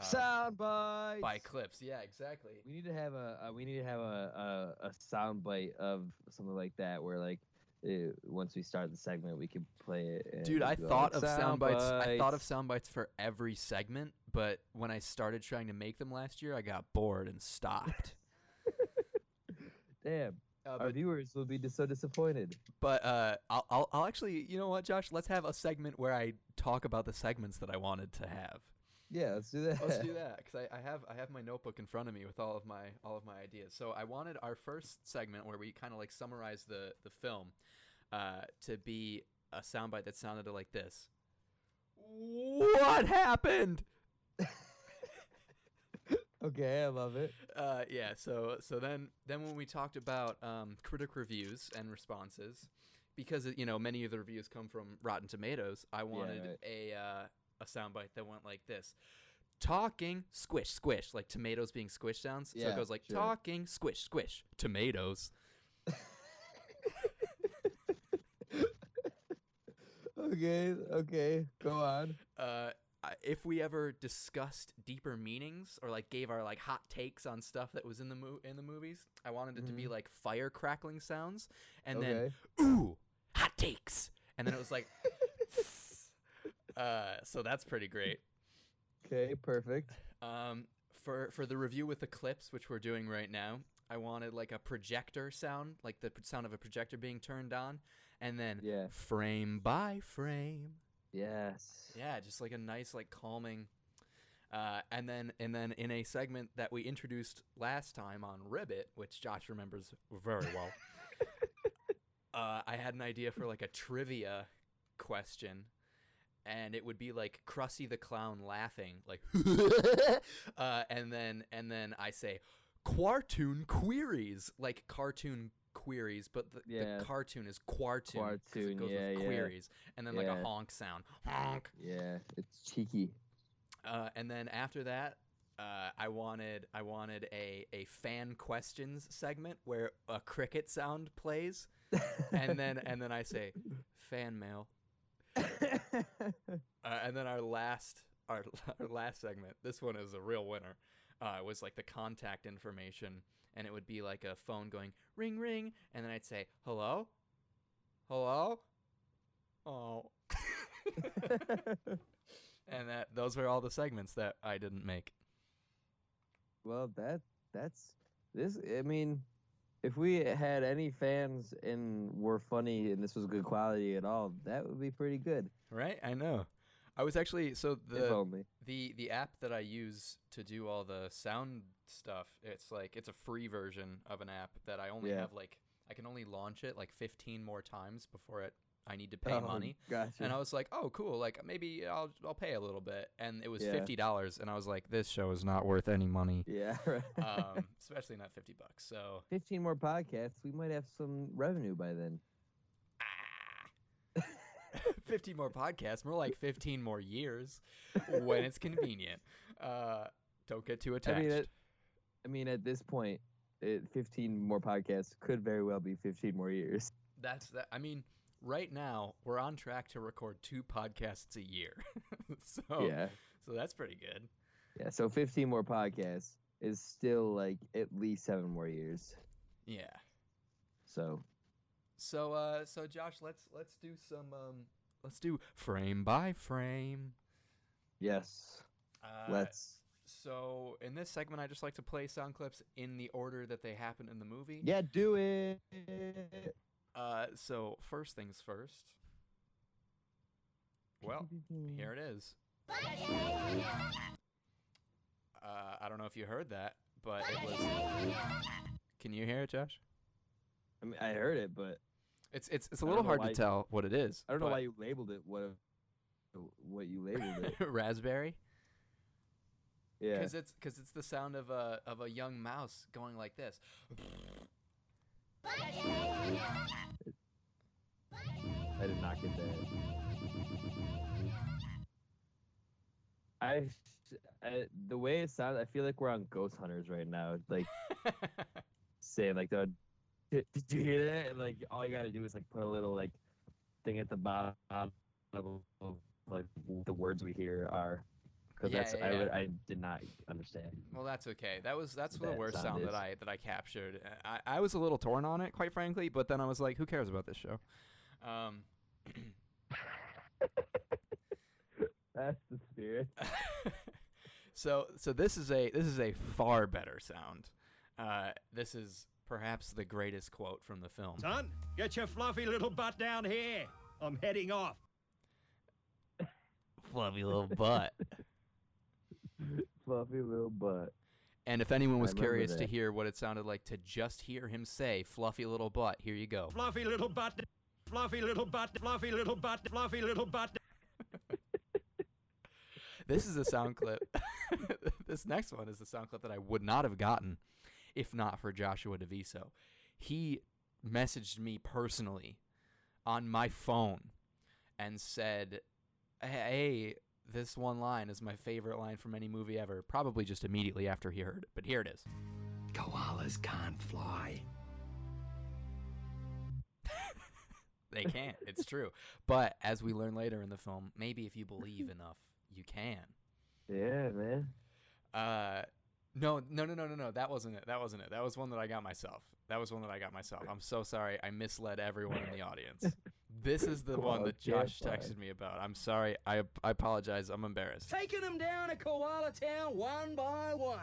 [SPEAKER 1] uh,
[SPEAKER 2] Sound bites.
[SPEAKER 1] by clips. Yeah, exactly.
[SPEAKER 2] We need to have a uh, we need to have a, a a sound bite of something like that where like uh, once we start the segment we can play it. and
[SPEAKER 1] Dude, I
[SPEAKER 2] go,
[SPEAKER 1] thought of
[SPEAKER 2] "Sound
[SPEAKER 1] sound bites. I thought of sound bites for every segment, but when I started trying to make them last year, I got bored and stopped.
[SPEAKER 2] Damn,
[SPEAKER 1] Uh,
[SPEAKER 2] our
[SPEAKER 1] but
[SPEAKER 2] viewers will be so disappointed.
[SPEAKER 1] but uh, I'll, I'll I'll actually you know what, Josh? Let's have a segment where I talk about the segments that I wanted to have.
[SPEAKER 2] Yeah, let's do that.
[SPEAKER 1] Let's do that because I, I have I have my notebook in front of me with all of my all of my ideas. So I wanted our first segment where we kind of like summarize the the film uh, to be a soundbite that sounded like this. What happened?
[SPEAKER 2] Okay, I love it.
[SPEAKER 1] Uh, yeah. So so then then when we talked about um, critic reviews and responses, because you know many of the reviews come from Rotten Tomatoes, I wanted
[SPEAKER 2] right.
[SPEAKER 1] a uh, a soundbite that went like this. Talking squish squish like tomatoes being squished sounds.
[SPEAKER 2] Yeah, so
[SPEAKER 1] it goes like
[SPEAKER 2] sure.
[SPEAKER 1] talking squish squish tomatoes.
[SPEAKER 2] Okay, okay, go on.
[SPEAKER 1] Uh, if we ever discussed deeper meanings or like gave our like hot takes on stuff that was in the mo- in the movies, I wanted it to be like fire crackling sounds, and then ooh, hot takes. And then it was like, uh, so that's pretty great.
[SPEAKER 2] okay, perfect.
[SPEAKER 1] Um, for for the review with the clips, which we're doing right now, I wanted like a projector sound, like the sound of a projector being turned on, and then
[SPEAKER 2] Yeah.
[SPEAKER 1] frame by frame.
[SPEAKER 2] Yes.
[SPEAKER 1] Yeah, just like a nice, like calming. Uh, and then, and then, in a segment that we introduced last time on Ribbit, which Josh remembers very well, uh, I had an idea for like a trivia question, and it would be like Krusty the Clown laughing, like, uh, and then, and then I say, cartoon queries," like cartoon queries, but the,
[SPEAKER 2] Yeah.
[SPEAKER 1] the cartoon is quartoon. 'cause it goes
[SPEAKER 2] yeah,
[SPEAKER 1] with
[SPEAKER 2] yeah.
[SPEAKER 1] queries, and then like a honk sound, honk.
[SPEAKER 2] Yeah. It's cheeky.
[SPEAKER 1] Uh, and then after that, uh, I wanted I wanted a, a fan questions segment where a cricket sound plays, and then and then I say fan mail, uh, and then our last our, our last segment. This one is a real winner. Uh, was like the contact information, and it would be like a phone going ring ring, and then I'd say hello, hello, oh. and that those were all the segments that I didn't make.
[SPEAKER 2] well, that that's this. I mean, if we had any fans and were funny and this was good quality at all, that would be pretty good.
[SPEAKER 1] Right? I know. I was actually so the the the app that I use to do all the sound stuff. It's like it's a free version of an app that I only
[SPEAKER 2] Yeah.
[SPEAKER 1] have like I can only launch it like 15 more times before it I need to pay
[SPEAKER 2] Oh,
[SPEAKER 1] money.
[SPEAKER 2] Gotcha.
[SPEAKER 1] And I was like, "Oh, cool! Like maybe I'll I'll pay a little bit." And it was
[SPEAKER 2] Yeah.
[SPEAKER 1] fifty dollars, and I was like, "This show is not worth any money,
[SPEAKER 2] yeah. Right.
[SPEAKER 1] um, especially not fifty bucks." So
[SPEAKER 2] 15 more podcasts, we might have some revenue by then.
[SPEAKER 1] Ah. 15 more podcasts, more like 15 more years when it's convenient. Uh, don't get too attached.
[SPEAKER 2] I mean, it, I mean, at this point, it, 15 more podcasts could very well be 15 more years.
[SPEAKER 1] That's that. I mean, right now we're on track to record two podcasts a year. so
[SPEAKER 2] Yeah.
[SPEAKER 1] so that's pretty good.
[SPEAKER 2] Yeah. So 15 more podcasts is still like at least seven more years.
[SPEAKER 1] Yeah.
[SPEAKER 2] So
[SPEAKER 1] So uh so Josh, let's let's do some um let's do frame by frame.
[SPEAKER 2] yes,
[SPEAKER 1] Uh,
[SPEAKER 2] let's.
[SPEAKER 1] So in this segment, I just like to play sound clips in the order that they happen in the movie.
[SPEAKER 2] Yeah, do it.
[SPEAKER 1] Uh, so first things first. Well, here it is. Uh, I don't know if you heard that, but it was. Can you hear it, Josh?
[SPEAKER 2] I mean, I heard it, but
[SPEAKER 1] It's it's it's a
[SPEAKER 2] I
[SPEAKER 1] little hard to
[SPEAKER 2] why-
[SPEAKER 1] tell what it is.
[SPEAKER 2] I don't know why you labeled it. What? What you labeled it?
[SPEAKER 1] raspberry.
[SPEAKER 2] Yeah.
[SPEAKER 1] Because it's because it's the sound of a of a young mouse going like this.
[SPEAKER 2] I did not get that. I, I the way it sounds, I feel like we're on Ghost Hunters right now. Like saying like the, did, you hear that? And like all you gotta do is like put a little like thing at the bottom of, like the words we hear are. Because
[SPEAKER 1] Yeah,
[SPEAKER 2] that's
[SPEAKER 1] yeah,
[SPEAKER 2] I
[SPEAKER 1] yeah.
[SPEAKER 2] I did not understand.
[SPEAKER 1] well, that's okay. That was that's the worst
[SPEAKER 2] sound
[SPEAKER 1] sound that I that I captured. I, I was a little torn on it, quite frankly. But then I was like, who cares about this show? Um,
[SPEAKER 2] That's the spirit.
[SPEAKER 1] so so this is a this is a far better sound. Uh, this is perhaps the greatest quote from the film.
[SPEAKER 3] Son, get your fluffy little butt down here. I'm heading off.
[SPEAKER 1] Fluffy little butt.
[SPEAKER 2] Fluffy little butt.
[SPEAKER 1] And if anyone was
[SPEAKER 2] remember
[SPEAKER 1] curious to hear what it sounded like to just hear him say "fluffy little butt," here you go.
[SPEAKER 3] Fluffy little butt. Fluffy little butt. Fluffy little butt. Fluffy little butt.
[SPEAKER 1] This is a sound clip. this next one is a sound clip that I would not have gotten if not for Joshua DeViso. He messaged me personally on my phone and said, "Hey, this one line is my favorite line from any movie ever." Probably just immediately after he heard it, but here it is.
[SPEAKER 3] Koalas can't fly.
[SPEAKER 1] They can't. it's true. But as we learn later in the film, maybe if you believe enough, you can.
[SPEAKER 2] Yeah, man.
[SPEAKER 1] Uh, no, no, no, no, no, no. That wasn't it. That wasn't it. That was one that I got myself. That was one that I got myself. I'm so sorry. I misled everyone in the audience. This is the one that Josh texted me about. I'm sorry. I I apologize. I'm embarrassed.
[SPEAKER 3] Taking them down to Koala Town one by one.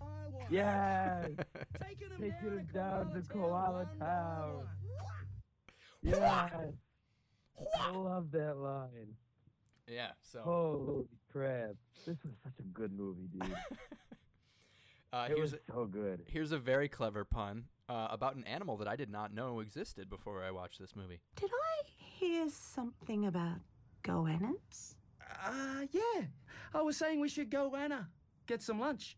[SPEAKER 3] By.
[SPEAKER 2] Yeah.
[SPEAKER 3] Taking them
[SPEAKER 2] Taking
[SPEAKER 3] down,
[SPEAKER 2] 'em
[SPEAKER 3] to
[SPEAKER 2] down to Koala Town.
[SPEAKER 3] one.
[SPEAKER 2] Yes. I love that line.
[SPEAKER 1] Yeah. So
[SPEAKER 2] Holy crap! This was such a good movie, dude.
[SPEAKER 1] uh,
[SPEAKER 2] it
[SPEAKER 1] here's
[SPEAKER 2] was
[SPEAKER 1] a,
[SPEAKER 2] so good.
[SPEAKER 1] here's a very clever pun uh, about an animal that I did not know existed before I watched this movie.
[SPEAKER 4] Did I hear something about goannas?
[SPEAKER 3] Uh, yeah. I was saying we should go, Anna. Get some lunch.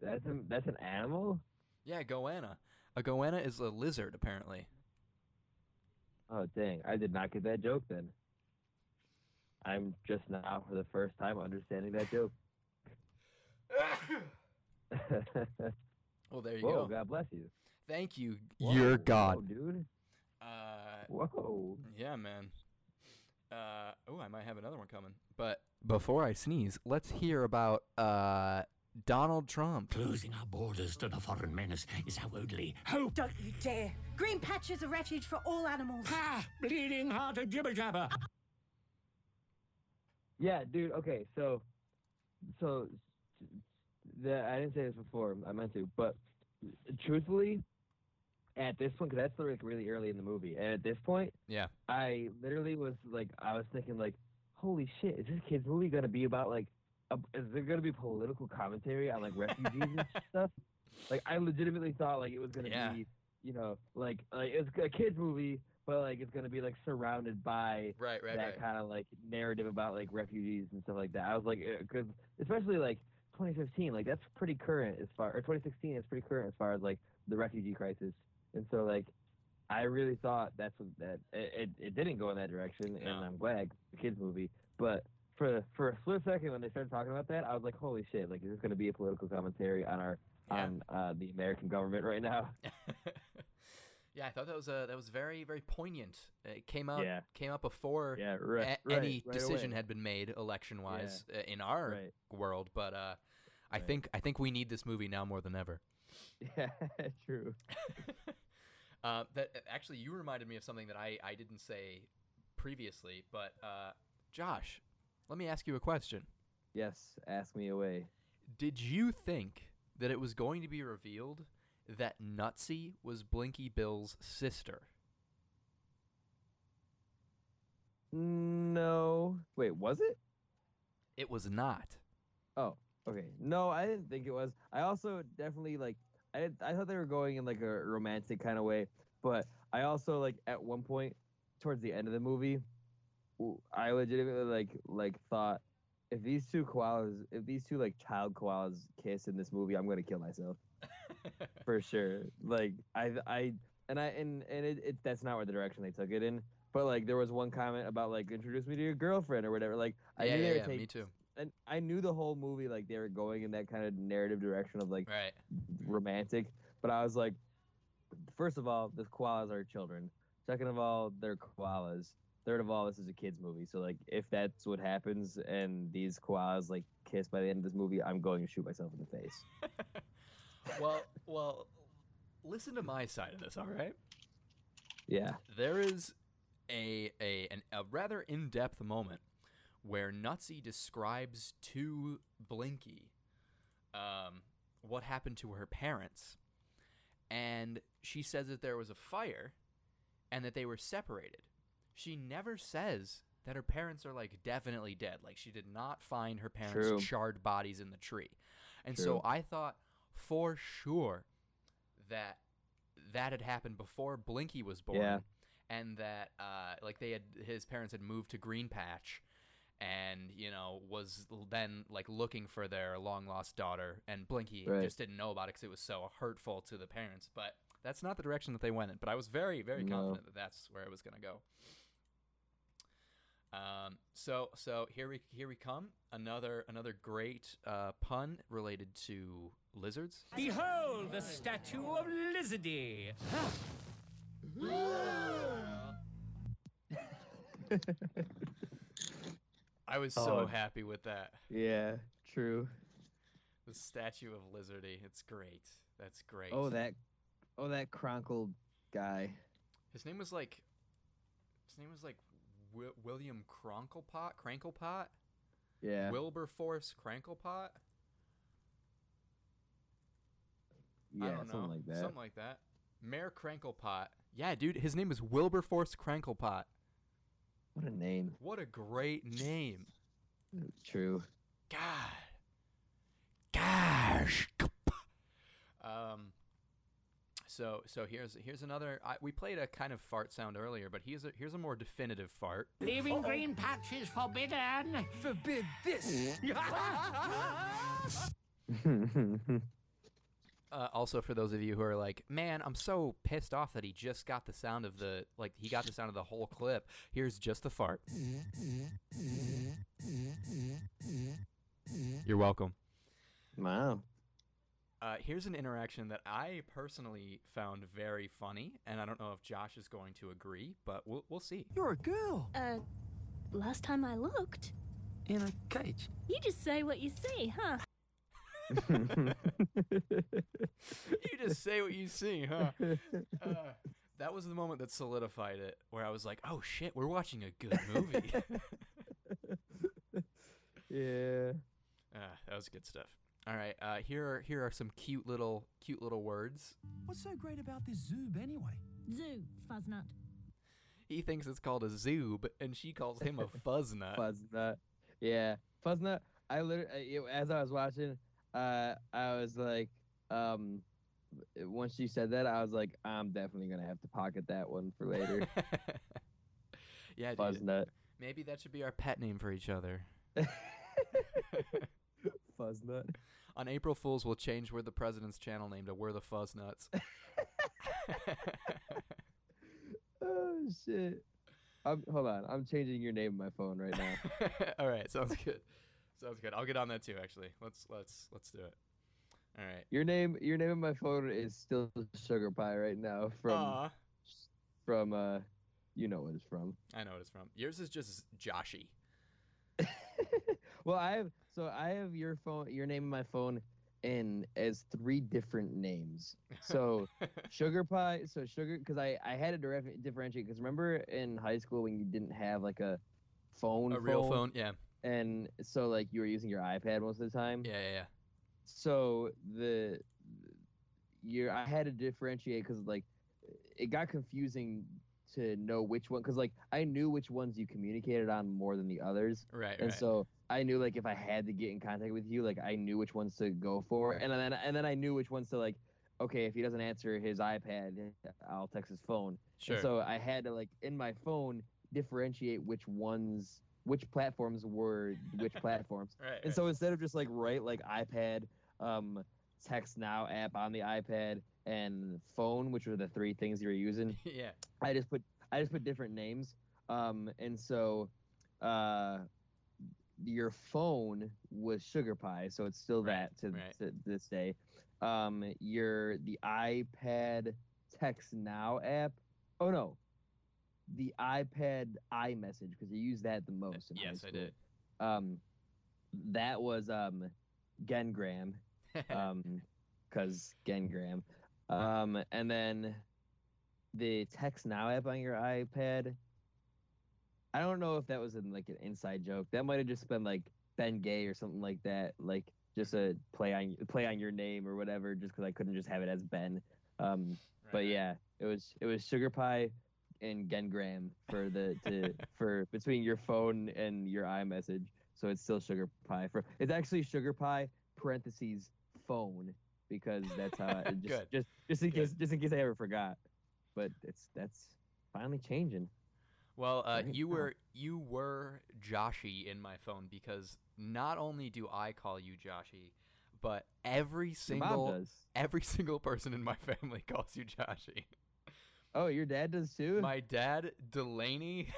[SPEAKER 2] That's a, that's an animal.
[SPEAKER 1] Yeah, goanna. A goanna is a lizard, apparently.
[SPEAKER 2] Oh dang! I did not get that joke. Then I'm just now for the first time understanding that joke.
[SPEAKER 1] well, there you
[SPEAKER 2] Whoa!
[SPEAKER 1] go.
[SPEAKER 2] God bless you.
[SPEAKER 1] Thank you,
[SPEAKER 2] Whoa,
[SPEAKER 1] your
[SPEAKER 2] whoa,
[SPEAKER 1] God.
[SPEAKER 2] dude.
[SPEAKER 1] Uh,
[SPEAKER 2] Whoa.
[SPEAKER 1] yeah, man. Uh, oh, I might have another one coming. But before I sneeze, let's hear about uh Donald Trump.
[SPEAKER 5] Closing our borders to the foreign menace is our only hope.
[SPEAKER 4] Don't you dare! Green Patch is a refuge for all animals.
[SPEAKER 5] Ha! Bleeding hearted jibber jabber.
[SPEAKER 2] Yeah, dude. Okay, so, so, the I didn't say this before. I meant to, but truthfully, at this point, because that's like really early in the movie, and at this point,
[SPEAKER 1] Yeah.
[SPEAKER 2] I literally was like, I was thinking like, holy shit, is this kid's movie gonna be about like, a, is there gonna be political commentary on like refugees and stuff? Like, I legitimately thought like it was gonna
[SPEAKER 1] Yeah.
[SPEAKER 2] be, you know, like like it's a kids movie, but like it's gonna be like surrounded by
[SPEAKER 1] Right, right,
[SPEAKER 2] that
[SPEAKER 1] right.
[SPEAKER 2] kind of like narrative about like refugees and stuff like that. I was like, because especially like 2015, like that's pretty current as far, or 2016 is pretty current as far as like the refugee crisis. And so like, I really thought that's what that it, it, it didn't go in that direction,
[SPEAKER 1] No.
[SPEAKER 2] and I'm glad the kids movie. But for for a split second when they started talking about that, I was like, holy shit! Like, is this going to be a political commentary on our
[SPEAKER 1] Yeah.
[SPEAKER 2] on uh, the American government right now?
[SPEAKER 1] yeah, I thought that was uh, that was very very poignant. It came out
[SPEAKER 2] Yeah.
[SPEAKER 1] came out before
[SPEAKER 2] Yeah, right.
[SPEAKER 1] a- any
[SPEAKER 2] right
[SPEAKER 1] decision
[SPEAKER 2] away.
[SPEAKER 1] had been made election wise uh, in our world, but uh, I think I think we need this movie now more than ever.
[SPEAKER 2] Yeah, true.
[SPEAKER 1] uh, that actually you reminded me of something that I, I didn't say previously, but uh, Josh, let me ask you a question.
[SPEAKER 2] Yes, ask me away.
[SPEAKER 1] Did you think that it was going to be revealed that Nutsy was Blinky Bill's sister?
[SPEAKER 2] No. Wait, was it?
[SPEAKER 1] It was not.
[SPEAKER 2] Oh, okay. No, I didn't think it was. I also definitely like I did, I thought they were going in like a romantic kind of way, but I also like at one point towards the end of the movie, I legitimately like like thought if these two koalas, if these two like child koalas kiss in this movie, I'm gonna kill myself for sure. Like I I and I and and it, it that's not where the direction they took it in. But like there was one comment about like introduce me to your girlfriend or whatever. Like I
[SPEAKER 1] yeah,
[SPEAKER 2] knew
[SPEAKER 1] yeah,
[SPEAKER 2] they were
[SPEAKER 1] yeah,
[SPEAKER 2] taking
[SPEAKER 1] me too.
[SPEAKER 2] and I knew the whole movie like they were going in that kind of narrative direction of like
[SPEAKER 1] Right.
[SPEAKER 2] romantic, but I was like, first of all, the koalas are children. Second of all, they're koalas. Third of all, this is a kids movie, so like if that's what happens and these koalas like kiss by the end of this movie, I'm going to shoot myself in the face.
[SPEAKER 1] well, well, listen to my side of this, all right?
[SPEAKER 2] Yeah.
[SPEAKER 1] There is a a an, a rather in-depth moment where Nutsy describes to Blinky um, what happened to her parents, and she says that there was a fire and that they were separated. She never says that her parents are like definitely dead. Like she did not find her parents'
[SPEAKER 2] True.
[SPEAKER 1] charred bodies in the tree, and so I thought for sure that that had happened before Blinky was born,
[SPEAKER 2] Yeah.
[SPEAKER 1] and that uh, like they had his parents had moved to Green Patch, and you know was then like looking for their long lost daughter, and Blinky
[SPEAKER 2] Right.
[SPEAKER 1] just didn't know about it because it was so hurtful to the parents. But that's not the direction that they went in. But I was very very
[SPEAKER 2] No.
[SPEAKER 1] confident that that's where it was gonna go. Um, so so here we here we come another another great uh, pun related to lizards.
[SPEAKER 5] Behold the statue of Lizardy.
[SPEAKER 1] I was so
[SPEAKER 2] Oh.
[SPEAKER 1] happy with that.
[SPEAKER 2] Yeah. True.
[SPEAKER 1] The statue of Lizardy. It's great. That's great.
[SPEAKER 2] Oh that. Oh that Cronkled guy.
[SPEAKER 1] His name was like. His name was like Wi- William Cronklepot. Cranklepot.
[SPEAKER 2] Yeah.
[SPEAKER 1] Wilberforce Cranklepot.
[SPEAKER 2] yeah.
[SPEAKER 1] Don't know.
[SPEAKER 2] something like that.
[SPEAKER 1] Something like that. Mayor Cranklepot. Yeah, dude, his name is Wilberforce Cranklepot.
[SPEAKER 2] What a name.
[SPEAKER 1] What a great name.
[SPEAKER 2] True.
[SPEAKER 1] God. Gosh. Um. So so here's here's another. I, we played a kind of fart sound earlier, but here's a here's a more definitive fart.
[SPEAKER 5] Leaving green patches forbidden.
[SPEAKER 3] Forbid this.
[SPEAKER 1] Uh, also, for those of you who are like, man, I'm so pissed off that he just got the sound of the like he got the sound of the whole clip. Here's just the fart. You're welcome.
[SPEAKER 2] wow.
[SPEAKER 1] Uh, here's an interaction that I personally found very funny, and I don't know if Josh is going to agree, but we'll we'll see.
[SPEAKER 3] You're a girl
[SPEAKER 6] Uh, last time I looked,
[SPEAKER 3] in a cage.
[SPEAKER 6] you just say what you see, huh?
[SPEAKER 1] you just say what you see, huh? Uh, that was the moment that solidified it, where I was like, "Oh shit, we're watching a good movie."
[SPEAKER 2] yeah.
[SPEAKER 1] Ah, that was good stuff. All right, uh, here are here are some cute little cute little words.
[SPEAKER 3] What's so great about this zoob anyway?
[SPEAKER 6] Zoo, fuzznut.
[SPEAKER 1] He thinks it's called a zoob, and she calls him a fuzznut.
[SPEAKER 2] Fuzznut. Yeah. Fuzznut. I literally, as I was watching, uh, I was like, um, once you said that, I was like, I'm definitely gonna have to pocket that one for later.
[SPEAKER 1] yeah, dude.
[SPEAKER 2] Fuzznut.
[SPEAKER 1] Maybe that should be our pet name for each other.
[SPEAKER 2] Fuzznut.
[SPEAKER 1] On April Fools, we'll change We're the President's channel name to We're the Fuzznuts.
[SPEAKER 2] Oh shit. I'm, hold on, I'm changing your name on my phone right now.
[SPEAKER 1] All right, sounds good. Sounds good. I'll get on that too. Actually, let's let's let's do it. All right.
[SPEAKER 2] Your name, your name on my phone is still Sugar Pie right now from
[SPEAKER 1] Aw,
[SPEAKER 2] from uh, you know what it's from.
[SPEAKER 1] I know what it's from. Yours is just Joshy.
[SPEAKER 2] well, I have so I have your phone, your name on my phone, in as three different names. So sugar pie, so sugar, because I I had to differentiate. Because remember in high school when you didn't have like a phone,
[SPEAKER 1] a real phone. Yeah.
[SPEAKER 2] and so like you were using your iPad most of the time.
[SPEAKER 1] Yeah. Yeah. yeah.
[SPEAKER 2] So the your I had to differentiate because like it got confusing to know which one because like I knew which ones you communicated on more than the others.
[SPEAKER 1] Right.
[SPEAKER 2] And
[SPEAKER 1] right.
[SPEAKER 2] so I knew like if I had to get in contact with you, like I knew which ones to go for, and then and then I knew which ones to like. Okay, if he doesn't answer his iPad, I'll text his phone.
[SPEAKER 1] sure.
[SPEAKER 2] And so I had to like in my phone differentiate which ones, which platforms were which platforms.
[SPEAKER 1] right.
[SPEAKER 2] And so instead of just like write like iPad, um, text now app on the iPad and phone, which were the three things you were using,
[SPEAKER 1] yeah.
[SPEAKER 2] I just put I just put different names. Um, and so, uh, your phone was Sugar Pie, so it's still
[SPEAKER 1] Right,
[SPEAKER 2] that to,
[SPEAKER 1] right.
[SPEAKER 2] to this day. Um, your the iPad Text Now app. Oh no, the iPad iMessage because you use that the most.
[SPEAKER 1] Yes, I did.
[SPEAKER 2] Um, that was um, Gengram um because gengram um and then the text now app on your ipad i don't know if that was in like an inside joke that might have just been like ben gay or something like that like just a play on play on your name or whatever just because i couldn't just have it as ben um but
[SPEAKER 1] Right, right.
[SPEAKER 2] yeah it was it was sugar pie and gengram for the to for between your phone and your iMessage. So it's still sugar pie for it's actually sugar pie parentheses phone because that's how it just just just in
[SPEAKER 1] Good.
[SPEAKER 2] case just in case I ever forgot. But it's that's finally changing.
[SPEAKER 1] Well, uh, you were you were Joshy in my phone because not only do I call you Joshy, but every single every single person in my family calls you Joshy.
[SPEAKER 2] Oh, your dad does too.
[SPEAKER 1] My dad, Delaney.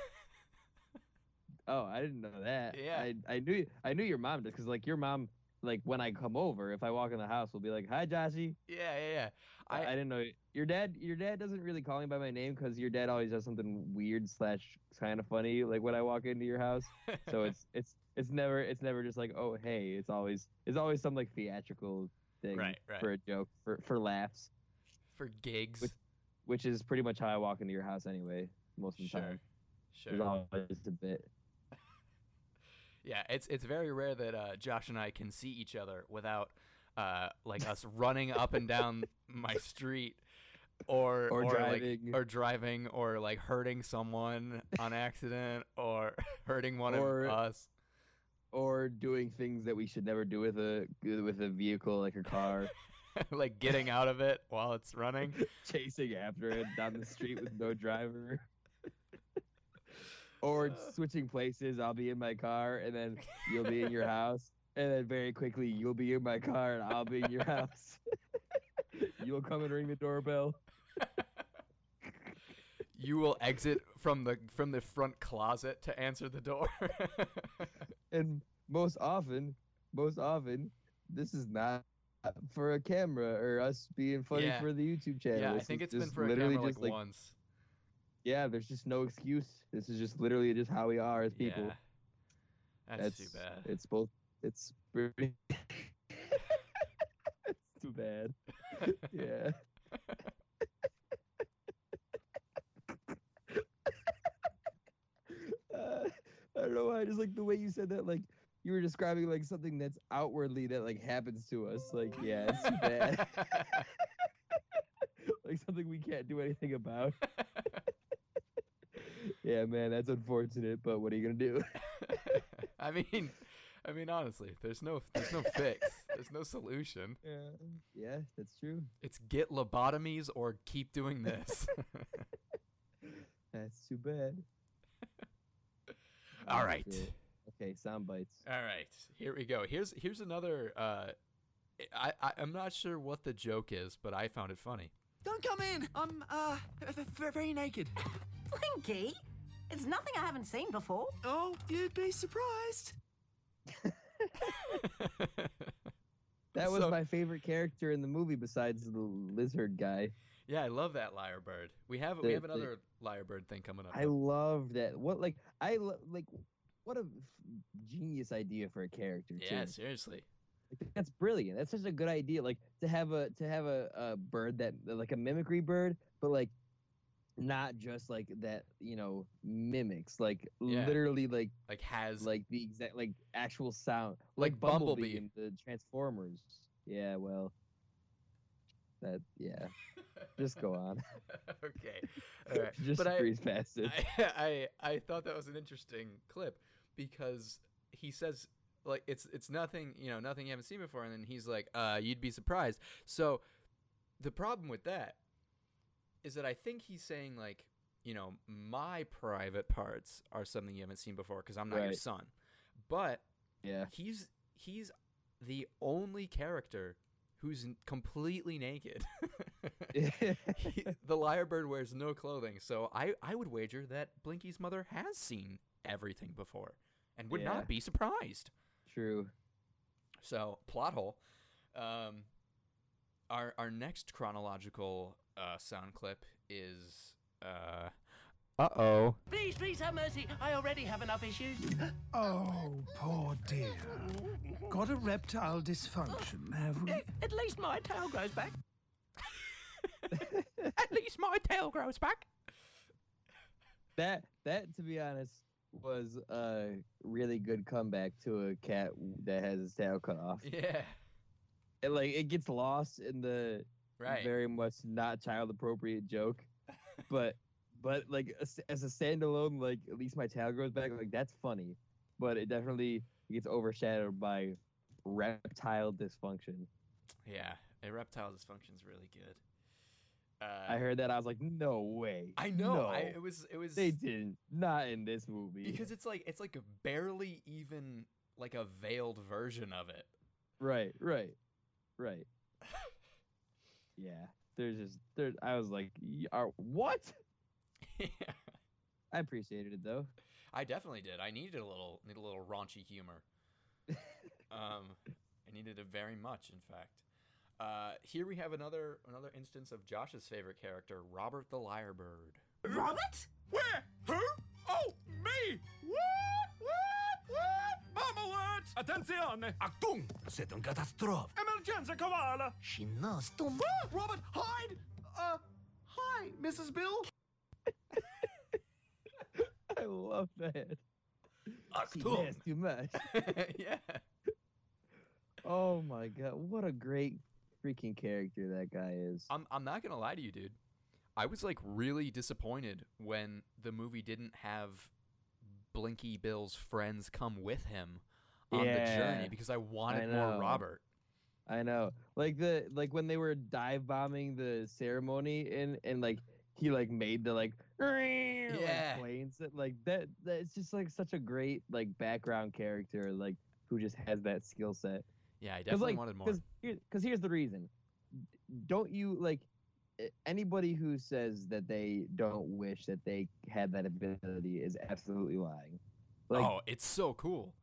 [SPEAKER 2] Oh, I didn't know that.
[SPEAKER 1] Yeah.
[SPEAKER 2] I, I knew I knew your mom does because like your mom like when I come over if I walk in the house we'll be like hi Joshy.
[SPEAKER 1] yeah, yeah, yeah.
[SPEAKER 2] I,
[SPEAKER 1] I,
[SPEAKER 2] didn't know your dad. Your dad doesn't really call me by my name because your dad always does something weird slash kind of funny like when I walk into your house. So it's it's it's never it's never just like oh hey. It's always it's always some like theatrical thing
[SPEAKER 1] Right, right.
[SPEAKER 2] for a joke for for laughs,
[SPEAKER 1] for gigs.
[SPEAKER 2] Which- which is pretty much how I walk into your house anyway most of the
[SPEAKER 1] sure,
[SPEAKER 2] time.
[SPEAKER 1] sure.
[SPEAKER 2] There's always a bit.
[SPEAKER 1] Yeah, it's it's very rare that uh, Josh and I can see each other without uh, like us running up and down my street or
[SPEAKER 2] Or
[SPEAKER 1] like-
[SPEAKER 2] driving.
[SPEAKER 1] or driving or like hurting someone on accident or hurting one
[SPEAKER 2] Or-
[SPEAKER 1] of us
[SPEAKER 2] or doing things that we should never do with a with a vehicle like a car,
[SPEAKER 1] like getting out of it while it's running
[SPEAKER 2] chasing after it down the street with no driver. Or uh. switching places, I'll be in my car and then you'll be in your house, and then very quickly you'll be in my car and I'll be in your house. you'll come and ring the doorbell.
[SPEAKER 1] you will exit from the from the front closet to answer the door
[SPEAKER 2] And most often, most often, this is not for a camera or us being funny
[SPEAKER 1] Yeah.
[SPEAKER 2] for the YouTube channel.
[SPEAKER 1] yeah i
[SPEAKER 2] This
[SPEAKER 1] think
[SPEAKER 2] is
[SPEAKER 1] it's been
[SPEAKER 2] just
[SPEAKER 1] for a
[SPEAKER 2] literally
[SPEAKER 1] camera
[SPEAKER 2] just
[SPEAKER 1] like
[SPEAKER 2] like
[SPEAKER 1] once
[SPEAKER 2] yeah. There's just no excuse. This is just literally just how we are as people.
[SPEAKER 1] yeah that's, too bad
[SPEAKER 2] It's both. It's pretty. it's too bad. Yeah. uh, I don't know why. I just like the way you said that. Like you were describing like something that's outwardly that like happens to us. Like yeah, it's too bad. like something we can't do anything about. Yeah, man, that's unfortunate. But what are you gonna do?
[SPEAKER 1] I mean, I mean, honestly, there's no, there's no fix. There's no solution.
[SPEAKER 2] Yeah, yeah, that's true.
[SPEAKER 1] It's get lobotomies or keep doing this.
[SPEAKER 2] That's too bad.
[SPEAKER 1] All right.
[SPEAKER 2] Okay, sound bites.
[SPEAKER 1] all right. Here we go. Here's here's another. Uh, I, I I'm not sure what the joke is, but I found it funny.
[SPEAKER 3] Don't come in. I'm uh v- v- very naked.
[SPEAKER 4] Blinky? It's nothing I haven't seen before.
[SPEAKER 3] Oh, you'd be surprised.
[SPEAKER 2] That was
[SPEAKER 1] So-
[SPEAKER 2] my favorite character in the movie besides the lizard guy.
[SPEAKER 1] Yeah, I love that lyrebird. We have
[SPEAKER 2] The-
[SPEAKER 1] we have
[SPEAKER 2] the-
[SPEAKER 1] another lyrebird thing coming up.
[SPEAKER 2] I love that. What like I lo- like what a f- genius idea for a character
[SPEAKER 1] yeah,
[SPEAKER 2] too.
[SPEAKER 1] seriously.
[SPEAKER 2] Like, that's brilliant. That's such a good idea. Like to have a to have a, a bird that like a mimicry bird, but like not just like that, you know, mimics like
[SPEAKER 1] Yeah.
[SPEAKER 2] literally like
[SPEAKER 1] Like has
[SPEAKER 2] like the exact like actual sound
[SPEAKER 1] Like
[SPEAKER 2] like, Bumblebee,
[SPEAKER 1] Bumblebee.
[SPEAKER 2] in the Transformers. Yeah, well, that yeah. Just go on.
[SPEAKER 1] okay. All right.
[SPEAKER 2] Just
[SPEAKER 1] but I,
[SPEAKER 2] past it.
[SPEAKER 1] I, I I thought that was an interesting clip because he says like it's it's nothing you know nothing you haven't seen before and then he's like uh you'd be surprised so the problem with that is that I think he's saying like you know my private parts are something you haven't seen before because I'm not your son but
[SPEAKER 2] yeah.
[SPEAKER 1] he's he's the only character who's completely naked he, the lyrebird wears no clothing, so I, I would wager that Blinky's mother has seen everything before and would
[SPEAKER 2] Yeah.
[SPEAKER 1] not be surprised.
[SPEAKER 2] True.
[SPEAKER 1] So, plot hole. Um, our our next chronological uh, sound clip is uh uh oh.
[SPEAKER 3] Please, please have mercy. I already have enough issues.
[SPEAKER 7] Oh, poor dear. Got a reptile dysfunction, have we?
[SPEAKER 3] At least my tail grows back.
[SPEAKER 1] At least my tail grows back.
[SPEAKER 2] That that to be honest was a really good comeback to a cat that has its tail cut off.
[SPEAKER 1] Yeah.
[SPEAKER 2] It, like it gets lost in the
[SPEAKER 1] Right.
[SPEAKER 2] very much not child appropriate joke, but but like as, as a standalone, like at least my tail grows back. Like that's funny, but it definitely gets overshadowed by reptile dysfunction.
[SPEAKER 1] yeah. A reptile dysfunction is really good. Uh,
[SPEAKER 2] I heard that I was like, no way.
[SPEAKER 1] I know. I, it was it was
[SPEAKER 2] they didn't. Not in this movie.
[SPEAKER 1] because it's like it's like a barely even like a veiled version of it.
[SPEAKER 2] Right, right, right. Yeah, there's just there. I was like, "Y- are what? I appreciated it though.
[SPEAKER 1] I definitely did. I needed a little need a little raunchy humor. um, I needed it very much, in fact. Uh, here we have another another instance of Josh's favorite character, Robert the Lyrebird.
[SPEAKER 4] Robert?
[SPEAKER 3] Where? Who? Oh, me! What? What? What? Bomb alert! Attenzione!
[SPEAKER 5] Achtung! C'est une catastrophe!
[SPEAKER 3] Emergenza koala!
[SPEAKER 5] She knows too much.
[SPEAKER 3] Ah, Robert, hide! Uh, hi, Mrs. Bill.
[SPEAKER 2] I love that. She
[SPEAKER 5] Achtung!
[SPEAKER 2] has too much.
[SPEAKER 1] yeah.
[SPEAKER 2] Oh my god, what a great freaking character that guy is.
[SPEAKER 1] I'm I'm not gonna lie to you, dude. I was like really disappointed when the movie didn't have Blinky Bill's friends come with him on the
[SPEAKER 2] Yeah,
[SPEAKER 1] journey because I wanted more. Robert.
[SPEAKER 2] I know. Like the like when they were dive bombing the ceremony and and like he like made the like
[SPEAKER 1] Yeah.
[SPEAKER 2] like planes that like that that's just like such a great like background character like who just has that skill set.
[SPEAKER 1] Yeah, I definitely
[SPEAKER 2] like
[SPEAKER 1] wanted more.
[SPEAKER 2] cuz here, cuz here's the reason. Don't you like anybody who says that they don't wish that they had that ability is absolutely lying. Like
[SPEAKER 1] oh, it's so cool.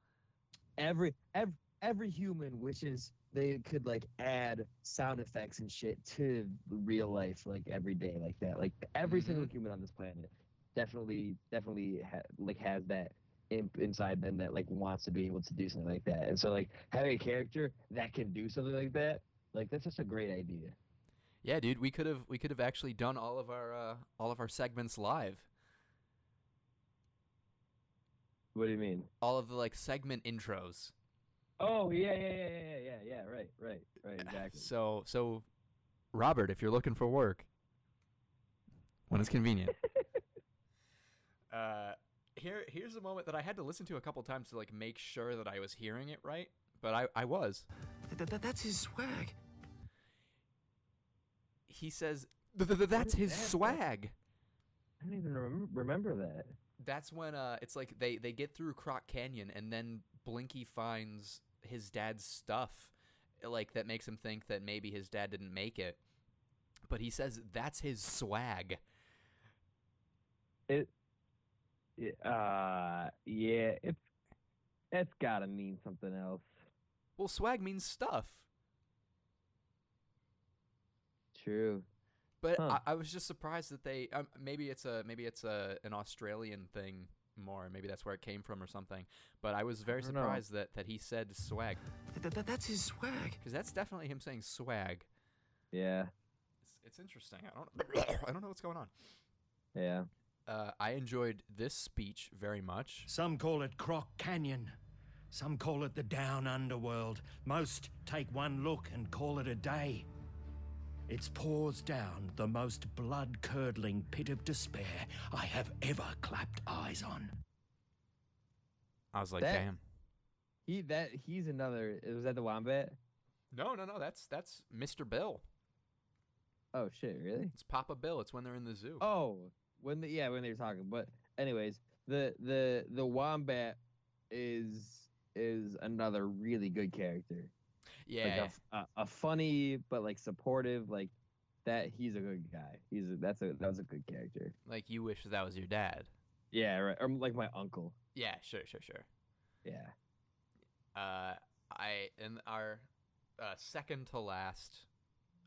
[SPEAKER 2] Every every every human wishes they could like add sound effects and shit to real life like every day like that. Like every single human on this planet definitely definitely ha- like has that imp inside them that like wants to be able to do something like that. And so like having a character that can do something like that like that's just a great idea.
[SPEAKER 1] Yeah, dude, we could have we could have actually done all of our uh, all of our segments live.
[SPEAKER 2] What do you mean
[SPEAKER 1] All of the like segment intros.
[SPEAKER 2] oh yeah yeah yeah yeah yeah yeah yeah right right right exactly
[SPEAKER 1] So so Robert, if you're looking for work when it's convenient. uh here here's a moment that I had to listen to a couple times to like make sure that I was hearing it right, but I I was.
[SPEAKER 7] Th- th- that's his swag.
[SPEAKER 1] He says "Th- th- th- that's his
[SPEAKER 2] that?
[SPEAKER 1] swag.
[SPEAKER 2] i don't even remember, remember that
[SPEAKER 1] That's when uh it's like they they get through Croc Canyon and then Blinky finds his dad's stuff like that makes him think that maybe his dad didn't make it. But he says that's his swag.
[SPEAKER 2] It, uh yeah, it's it's gotta mean something else.
[SPEAKER 1] Well, swag means stuff.
[SPEAKER 2] True.
[SPEAKER 1] But
[SPEAKER 2] Huh.
[SPEAKER 1] I, I was just surprised that they um, maybe it's a maybe it's a an Australian thing more. Maybe that's where it came from or something. But I was very
[SPEAKER 2] don't know.
[SPEAKER 1] surprised that that he said swag
[SPEAKER 7] Th- th- that's his swag.
[SPEAKER 1] because that's definitely him saying swag.
[SPEAKER 2] Yeah.
[SPEAKER 1] It's, it's interesting. I don't I don't know what's going on.
[SPEAKER 2] Yeah.
[SPEAKER 1] Uh, I enjoyed this speech very much.
[SPEAKER 5] Some call it Croc Canyon. Some call it the down underworld. Most take one look and call it a day. It's paws down the most blood curdling pit of despair I have ever clapped eyes on.
[SPEAKER 1] I was like,
[SPEAKER 2] That-
[SPEAKER 1] damn.
[SPEAKER 2] He that he's another was that the wombat?
[SPEAKER 1] No, no, no. That's that's Mr. Bill.
[SPEAKER 2] Oh shit, really?
[SPEAKER 1] It's Papa Bill. It's when they're in the zoo.
[SPEAKER 2] Oh, when the yeah, when they were talking. But anyways, the the the wombat is is another really good character. Like a
[SPEAKER 1] yeah.
[SPEAKER 2] f- a, a funny but like supportive like that he's a good guy. He's a, that's a that was a good character.
[SPEAKER 1] Like you wish that was your dad.
[SPEAKER 2] Yeah, right. Or like my uncle.
[SPEAKER 1] Yeah, sure, sure, sure.
[SPEAKER 2] Yeah.
[SPEAKER 1] Uh, I in our uh, second to last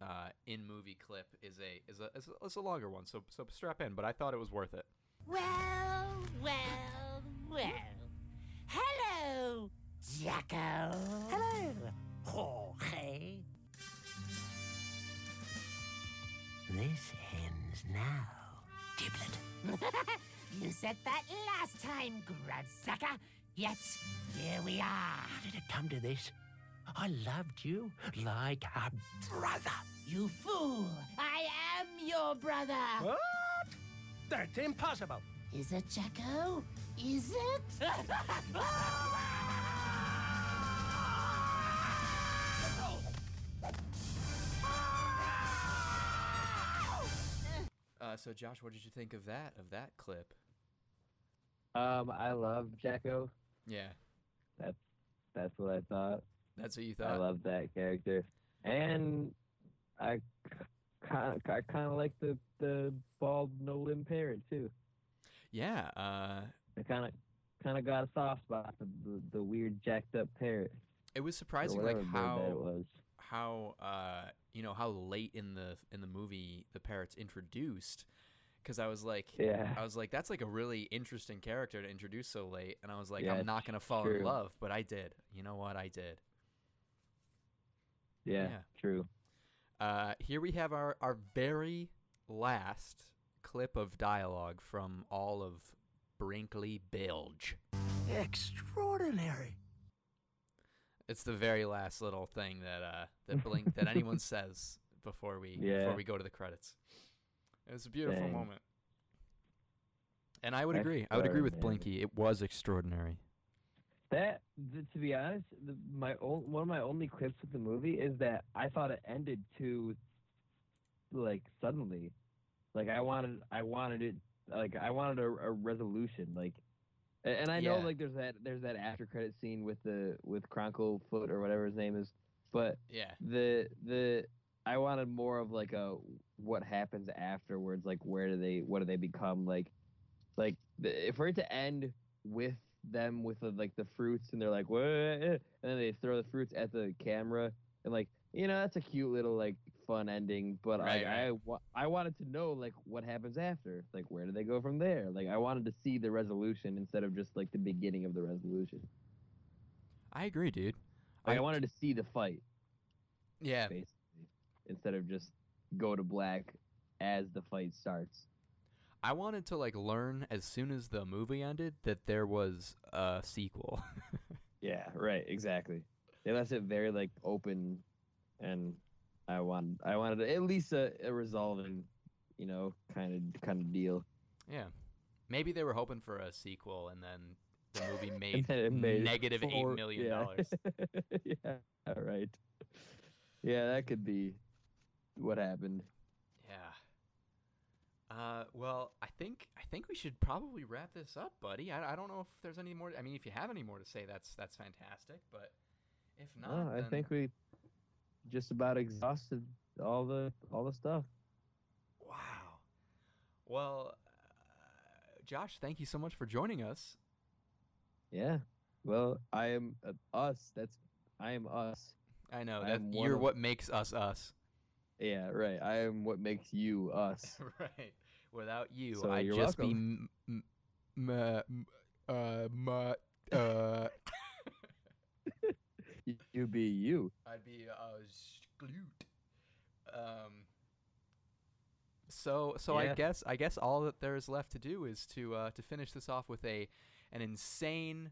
[SPEAKER 1] uh, in movie clip is a is a is a, is a longer one. So so strap in. But I thought it was worth it.
[SPEAKER 8] Well, well, well. Hello, Jacko. Hello, Jorge.
[SPEAKER 5] This ends now, Giblet.
[SPEAKER 8] you said that last time, Grubsucker. Yet, here we are.
[SPEAKER 5] How did it come to this? I loved you like a brother.
[SPEAKER 8] You fool! I am your brother!
[SPEAKER 7] What? That's impossible.
[SPEAKER 8] Is it, Jacko? Is it?
[SPEAKER 1] Uh, so Josh, what did you think of that of that clip?
[SPEAKER 2] Um, I love Jacko.
[SPEAKER 1] Yeah,
[SPEAKER 2] That's that's what I thought.
[SPEAKER 1] that's what you thought.
[SPEAKER 2] I love that character, and I kind of I kind of like the the bald no limb parrot too.
[SPEAKER 1] Yeah. Uh,
[SPEAKER 2] I kind of kind of got a soft spot for the, the weird jacked up parrot.
[SPEAKER 1] it was surprising like
[SPEAKER 2] whatever bird that it
[SPEAKER 1] how
[SPEAKER 2] was.
[SPEAKER 1] How uh you know how late in the in the movie the parrot's introduced because I was like
[SPEAKER 2] Yeah.
[SPEAKER 1] I was like that's like a really interesting character to introduce so late and I was like
[SPEAKER 2] Yeah,
[SPEAKER 1] I'm not gonna fall in love but I did you know what I did
[SPEAKER 2] Yeah,
[SPEAKER 1] yeah.
[SPEAKER 2] true.
[SPEAKER 1] uh here we have our our very last clip of dialogue from all of Blinky Bill's
[SPEAKER 7] Extraordinary.
[SPEAKER 1] It's the very last little thing that uh that blink that anyone says before we
[SPEAKER 2] Yeah.
[SPEAKER 1] before we go to the credits It was a beautiful
[SPEAKER 2] Dang.
[SPEAKER 1] moment. And I would agree. I would agree with Blinky. It was extraordinary.
[SPEAKER 2] That, th- to be honest, the, my one of my only clips with the movie is that I thought it ended too, like suddenly, like I wanted, I wanted it, like I wanted a, a resolution, like, and I know
[SPEAKER 1] Yeah.
[SPEAKER 2] like there's that there's that after credit scene with the with Cronkle Foot or whatever his name is, but
[SPEAKER 1] Yeah.
[SPEAKER 2] the the I wanted more of like a what happens afterwards, like where do they what do they become like, like the, for it to end with them with the, like the fruits and they're like what eh, eh, and then they throw the fruits at the camera and like you know that's a cute little like fun ending but
[SPEAKER 1] Right,
[SPEAKER 2] like
[SPEAKER 1] right.
[SPEAKER 2] I I wanted to know like what happens after like where do they go from there like I wanted to see the resolution instead of just like the beginning of the resolution
[SPEAKER 1] I agree, dude.
[SPEAKER 2] like, I wanted to see the fight
[SPEAKER 1] Yeah.
[SPEAKER 2] basically instead of just go to black as the fight starts
[SPEAKER 1] I wanted to like learn as soon as the movie ended that there was a sequel.
[SPEAKER 2] Yeah, right, exactly. They left it very like open, and I wanted I wanted at least a, a resolving, you know, kind of kind of deal.
[SPEAKER 1] yeah. Maybe they were hoping for a sequel and then the movie made
[SPEAKER 2] made
[SPEAKER 1] negative eight
[SPEAKER 2] four-
[SPEAKER 1] million
[SPEAKER 2] yeah.
[SPEAKER 1] dollars.
[SPEAKER 2] yeah, right. Yeah, that could be what happened.
[SPEAKER 1] Yeah. Uh, well, I think I think we should probably wrap this up, buddy. I, I don't know if there's any more. I mean, if you have any more to say, that's that's fantastic. But if not,
[SPEAKER 2] No, I think we just about exhausted all the all the stuff.
[SPEAKER 1] Wow. Well, uh, Josh, thank you so much for joining us.
[SPEAKER 2] Yeah. Well, I am uh, us. That's I am us.
[SPEAKER 1] I know
[SPEAKER 2] I
[SPEAKER 1] that you're
[SPEAKER 2] of-
[SPEAKER 1] what makes us us.
[SPEAKER 2] Yeah, right. I am what makes you us.
[SPEAKER 1] right. Without you,
[SPEAKER 2] So
[SPEAKER 1] I'd just be
[SPEAKER 2] welcome.
[SPEAKER 1] m- m- m- m- uh, mu- uh,
[SPEAKER 2] you be you.
[SPEAKER 1] I'd be uh, glute. Um. So so I guess I guess all that there is left to do is to uh, to finish this off with a an insane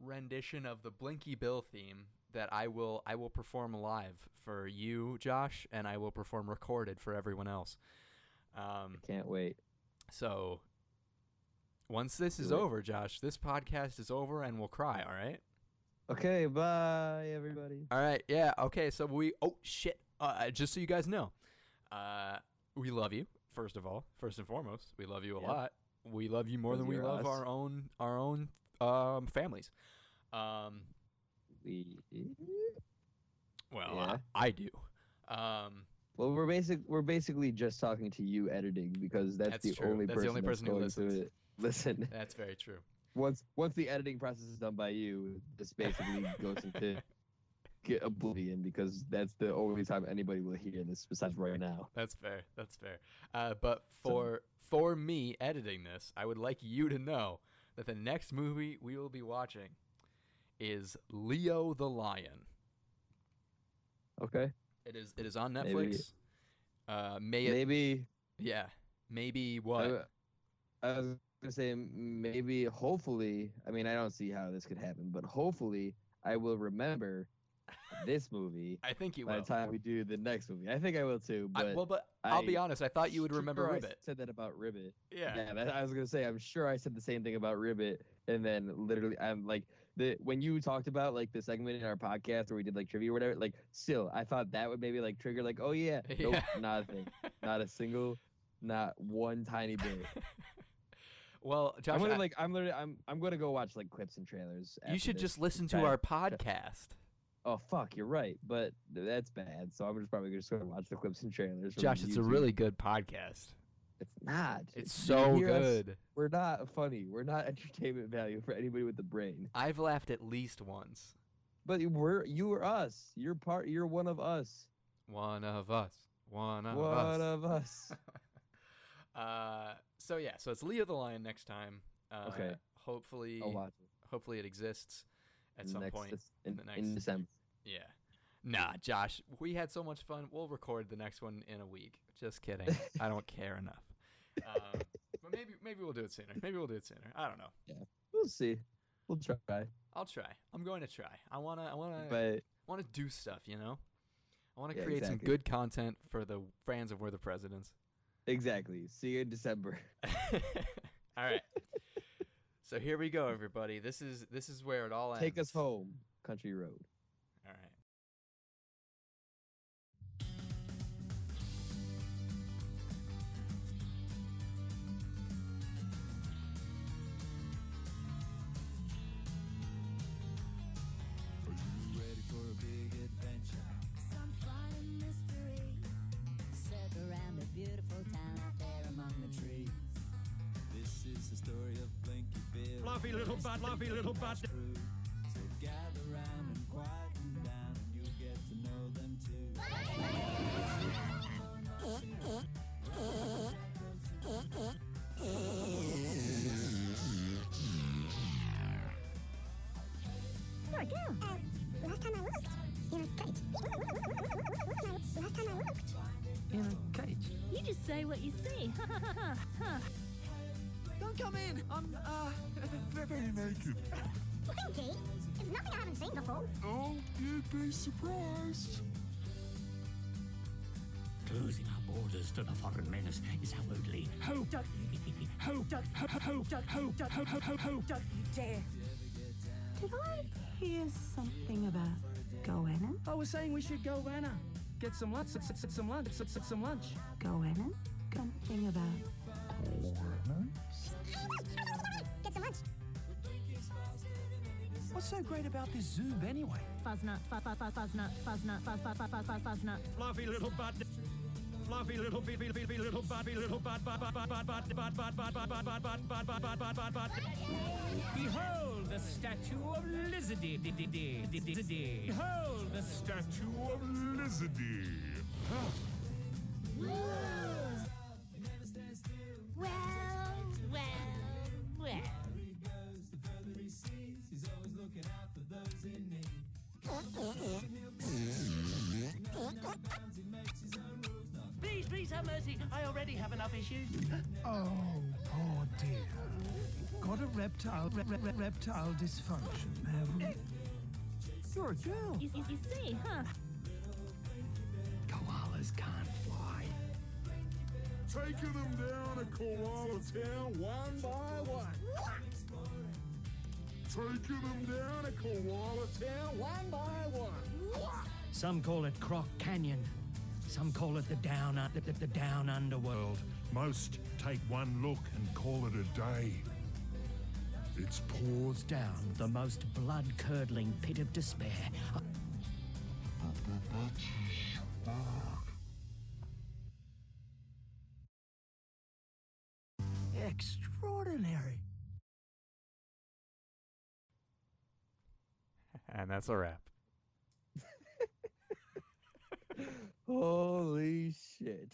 [SPEAKER 1] rendition of the Blinky Bill theme that I will I will perform live for you, Josh, and I will perform recorded for everyone else. Um.
[SPEAKER 2] Can't wait.
[SPEAKER 1] So once this is
[SPEAKER 2] it.
[SPEAKER 1] over, Josh, this podcast is over and we'll cry. All right.
[SPEAKER 2] Okay, bye everybody.
[SPEAKER 1] All right. Yeah. Okay. So we. Oh shit. Uh, just so you guys know, uh, we love you. First of all, first and foremost, we love you a lot. We love you more than we love
[SPEAKER 2] us.
[SPEAKER 1] our own our own um, families. Um.
[SPEAKER 2] We
[SPEAKER 1] Well,
[SPEAKER 2] Yeah.
[SPEAKER 1] I, I do. Um.
[SPEAKER 2] well, we're basic. We're basically just talking to you editing because that's,
[SPEAKER 1] That's
[SPEAKER 2] the
[SPEAKER 1] true.
[SPEAKER 2] only
[SPEAKER 1] That's the
[SPEAKER 2] person
[SPEAKER 1] only person who listens.
[SPEAKER 2] Listen,
[SPEAKER 1] That's very true.
[SPEAKER 2] Once once the editing process is done by you, this basically goes into get oblivion because that's the only time anybody will hear this besides right now.
[SPEAKER 1] That's fair. That's fair. Uh, but for for me editing this, I would like you to know that the next movie we will be watching is Leo the Lion.
[SPEAKER 2] Okay,
[SPEAKER 1] It is it is on
[SPEAKER 2] Maybe-
[SPEAKER 1] Netflix. Uh, may it,
[SPEAKER 2] maybe
[SPEAKER 1] yeah, maybe what?
[SPEAKER 2] I, I was gonna say maybe, hopefully. I mean, I don't see how this could happen, but hopefully, I will remember this movie
[SPEAKER 1] I think you
[SPEAKER 2] by
[SPEAKER 1] will.
[SPEAKER 2] the time we do the next movie. I think I will too. But
[SPEAKER 1] I, well, but I'll be honest. I thought you would remember
[SPEAKER 2] sure I
[SPEAKER 1] Ribbit.
[SPEAKER 2] said that about Ribbit.
[SPEAKER 1] Yeah.
[SPEAKER 2] that, I was gonna say I'm sure I said the same thing about Ribbit, and then literally I'm like the when you talked about like the segment in our podcast where we did like trivia or whatever, like still I thought that would maybe like trigger like oh yeah, nope, not a thing, not a single, not one tiny bit.
[SPEAKER 1] well, Josh,
[SPEAKER 2] I'm gonna
[SPEAKER 1] I-
[SPEAKER 2] like I'm literally I'm I'm gonna go watch like clips and trailers.
[SPEAKER 1] you should just listen to our podcast.
[SPEAKER 2] Oh fuck, you're right, but that's bad. So I'm just probably just gonna watch the clips and trailers.
[SPEAKER 1] Josh, it's a really good podcast.
[SPEAKER 2] It's not.
[SPEAKER 1] It's
[SPEAKER 2] Do
[SPEAKER 1] so
[SPEAKER 2] hear us?
[SPEAKER 1] good.
[SPEAKER 2] We're not funny. We're not entertainment value for anybody with the brain.
[SPEAKER 1] I've laughed at least once.
[SPEAKER 2] But we're you or us. You're part. You're one of us.
[SPEAKER 1] One of us. One of
[SPEAKER 2] one
[SPEAKER 1] us.
[SPEAKER 2] One of us.
[SPEAKER 1] uh, so yeah, so it's Leo the Lion next time. Uh,
[SPEAKER 2] Okay.
[SPEAKER 1] Hopefully,
[SPEAKER 2] it.
[SPEAKER 1] hopefully it exists at
[SPEAKER 2] in
[SPEAKER 1] some
[SPEAKER 2] next,
[SPEAKER 1] point.
[SPEAKER 2] Dec- in,
[SPEAKER 1] the next in
[SPEAKER 2] December.
[SPEAKER 1] Yeah. Nah, Josh, we had so much fun. We'll record the next one in a week. Just kidding. I don't care enough. Um, but maybe maybe we'll do it sooner. Maybe we'll do it sooner. I don't know.
[SPEAKER 2] Yeah, we'll see. We'll try.
[SPEAKER 1] I'll try. I'm going to try. I wanna I wanna
[SPEAKER 2] But
[SPEAKER 1] want to do stuff. You know. I want to
[SPEAKER 2] Yeah,
[SPEAKER 1] create some good content for the fans of We're the Presidents.
[SPEAKER 2] Exactly. See you in December.
[SPEAKER 1] all right. So here we go, everybody. This is this is where it all ends.
[SPEAKER 2] Take us home, country road.
[SPEAKER 9] Singapore.
[SPEAKER 10] Oh, you'd be surprised.
[SPEAKER 5] Closing our borders to the foreign menace is our only hope. Don't you, hope, don't, hope, hope, hope, hope, hope, hope, don't you dare.
[SPEAKER 4] Did I hear something about Goanna?
[SPEAKER 3] I was saying we should go Anna. Get some lunch, sit, sit, sit some lunch, sit, sit some lunch.
[SPEAKER 4] Goanna? Something about
[SPEAKER 9] Goanna?
[SPEAKER 3] What's so great about this zoo anyway?
[SPEAKER 6] Fuzznut, fuzz, fuzz, fuzz, fuzznut, fuzznut, fuzz, fuzz, fuzz, fuzz, fuzz, fuzznut.
[SPEAKER 5] Fluffy little butt. Fluffy little bee bee bee bee little butt bee little butt butt butt butt butt butt butt butt butt butt butt butt butt butt butt butt butt butt butt
[SPEAKER 11] Behold the statue of Lizardy. Behold the statue of Lizardy.
[SPEAKER 8] Well, well,
[SPEAKER 11] mercy. I already have enough issues.
[SPEAKER 3] Oh, poor dear. Got a reptile, re- re- re- reptile dysfunction, have we? You're a girl.
[SPEAKER 6] You, you, you see, huh?
[SPEAKER 5] Koalas can't fly.
[SPEAKER 10] Taking them down to Koala Town one by one. Taking them down to Koala Town one by one.
[SPEAKER 5] Some call it Croc Canyon. Some call it the down, the, the, the down underworld.
[SPEAKER 10] Most take one look and call it a day. It's
[SPEAKER 5] Pours down the most blood-curdling pit of despair.
[SPEAKER 3] Extraordinary.
[SPEAKER 1] And that's a wrap.
[SPEAKER 2] Holy shit.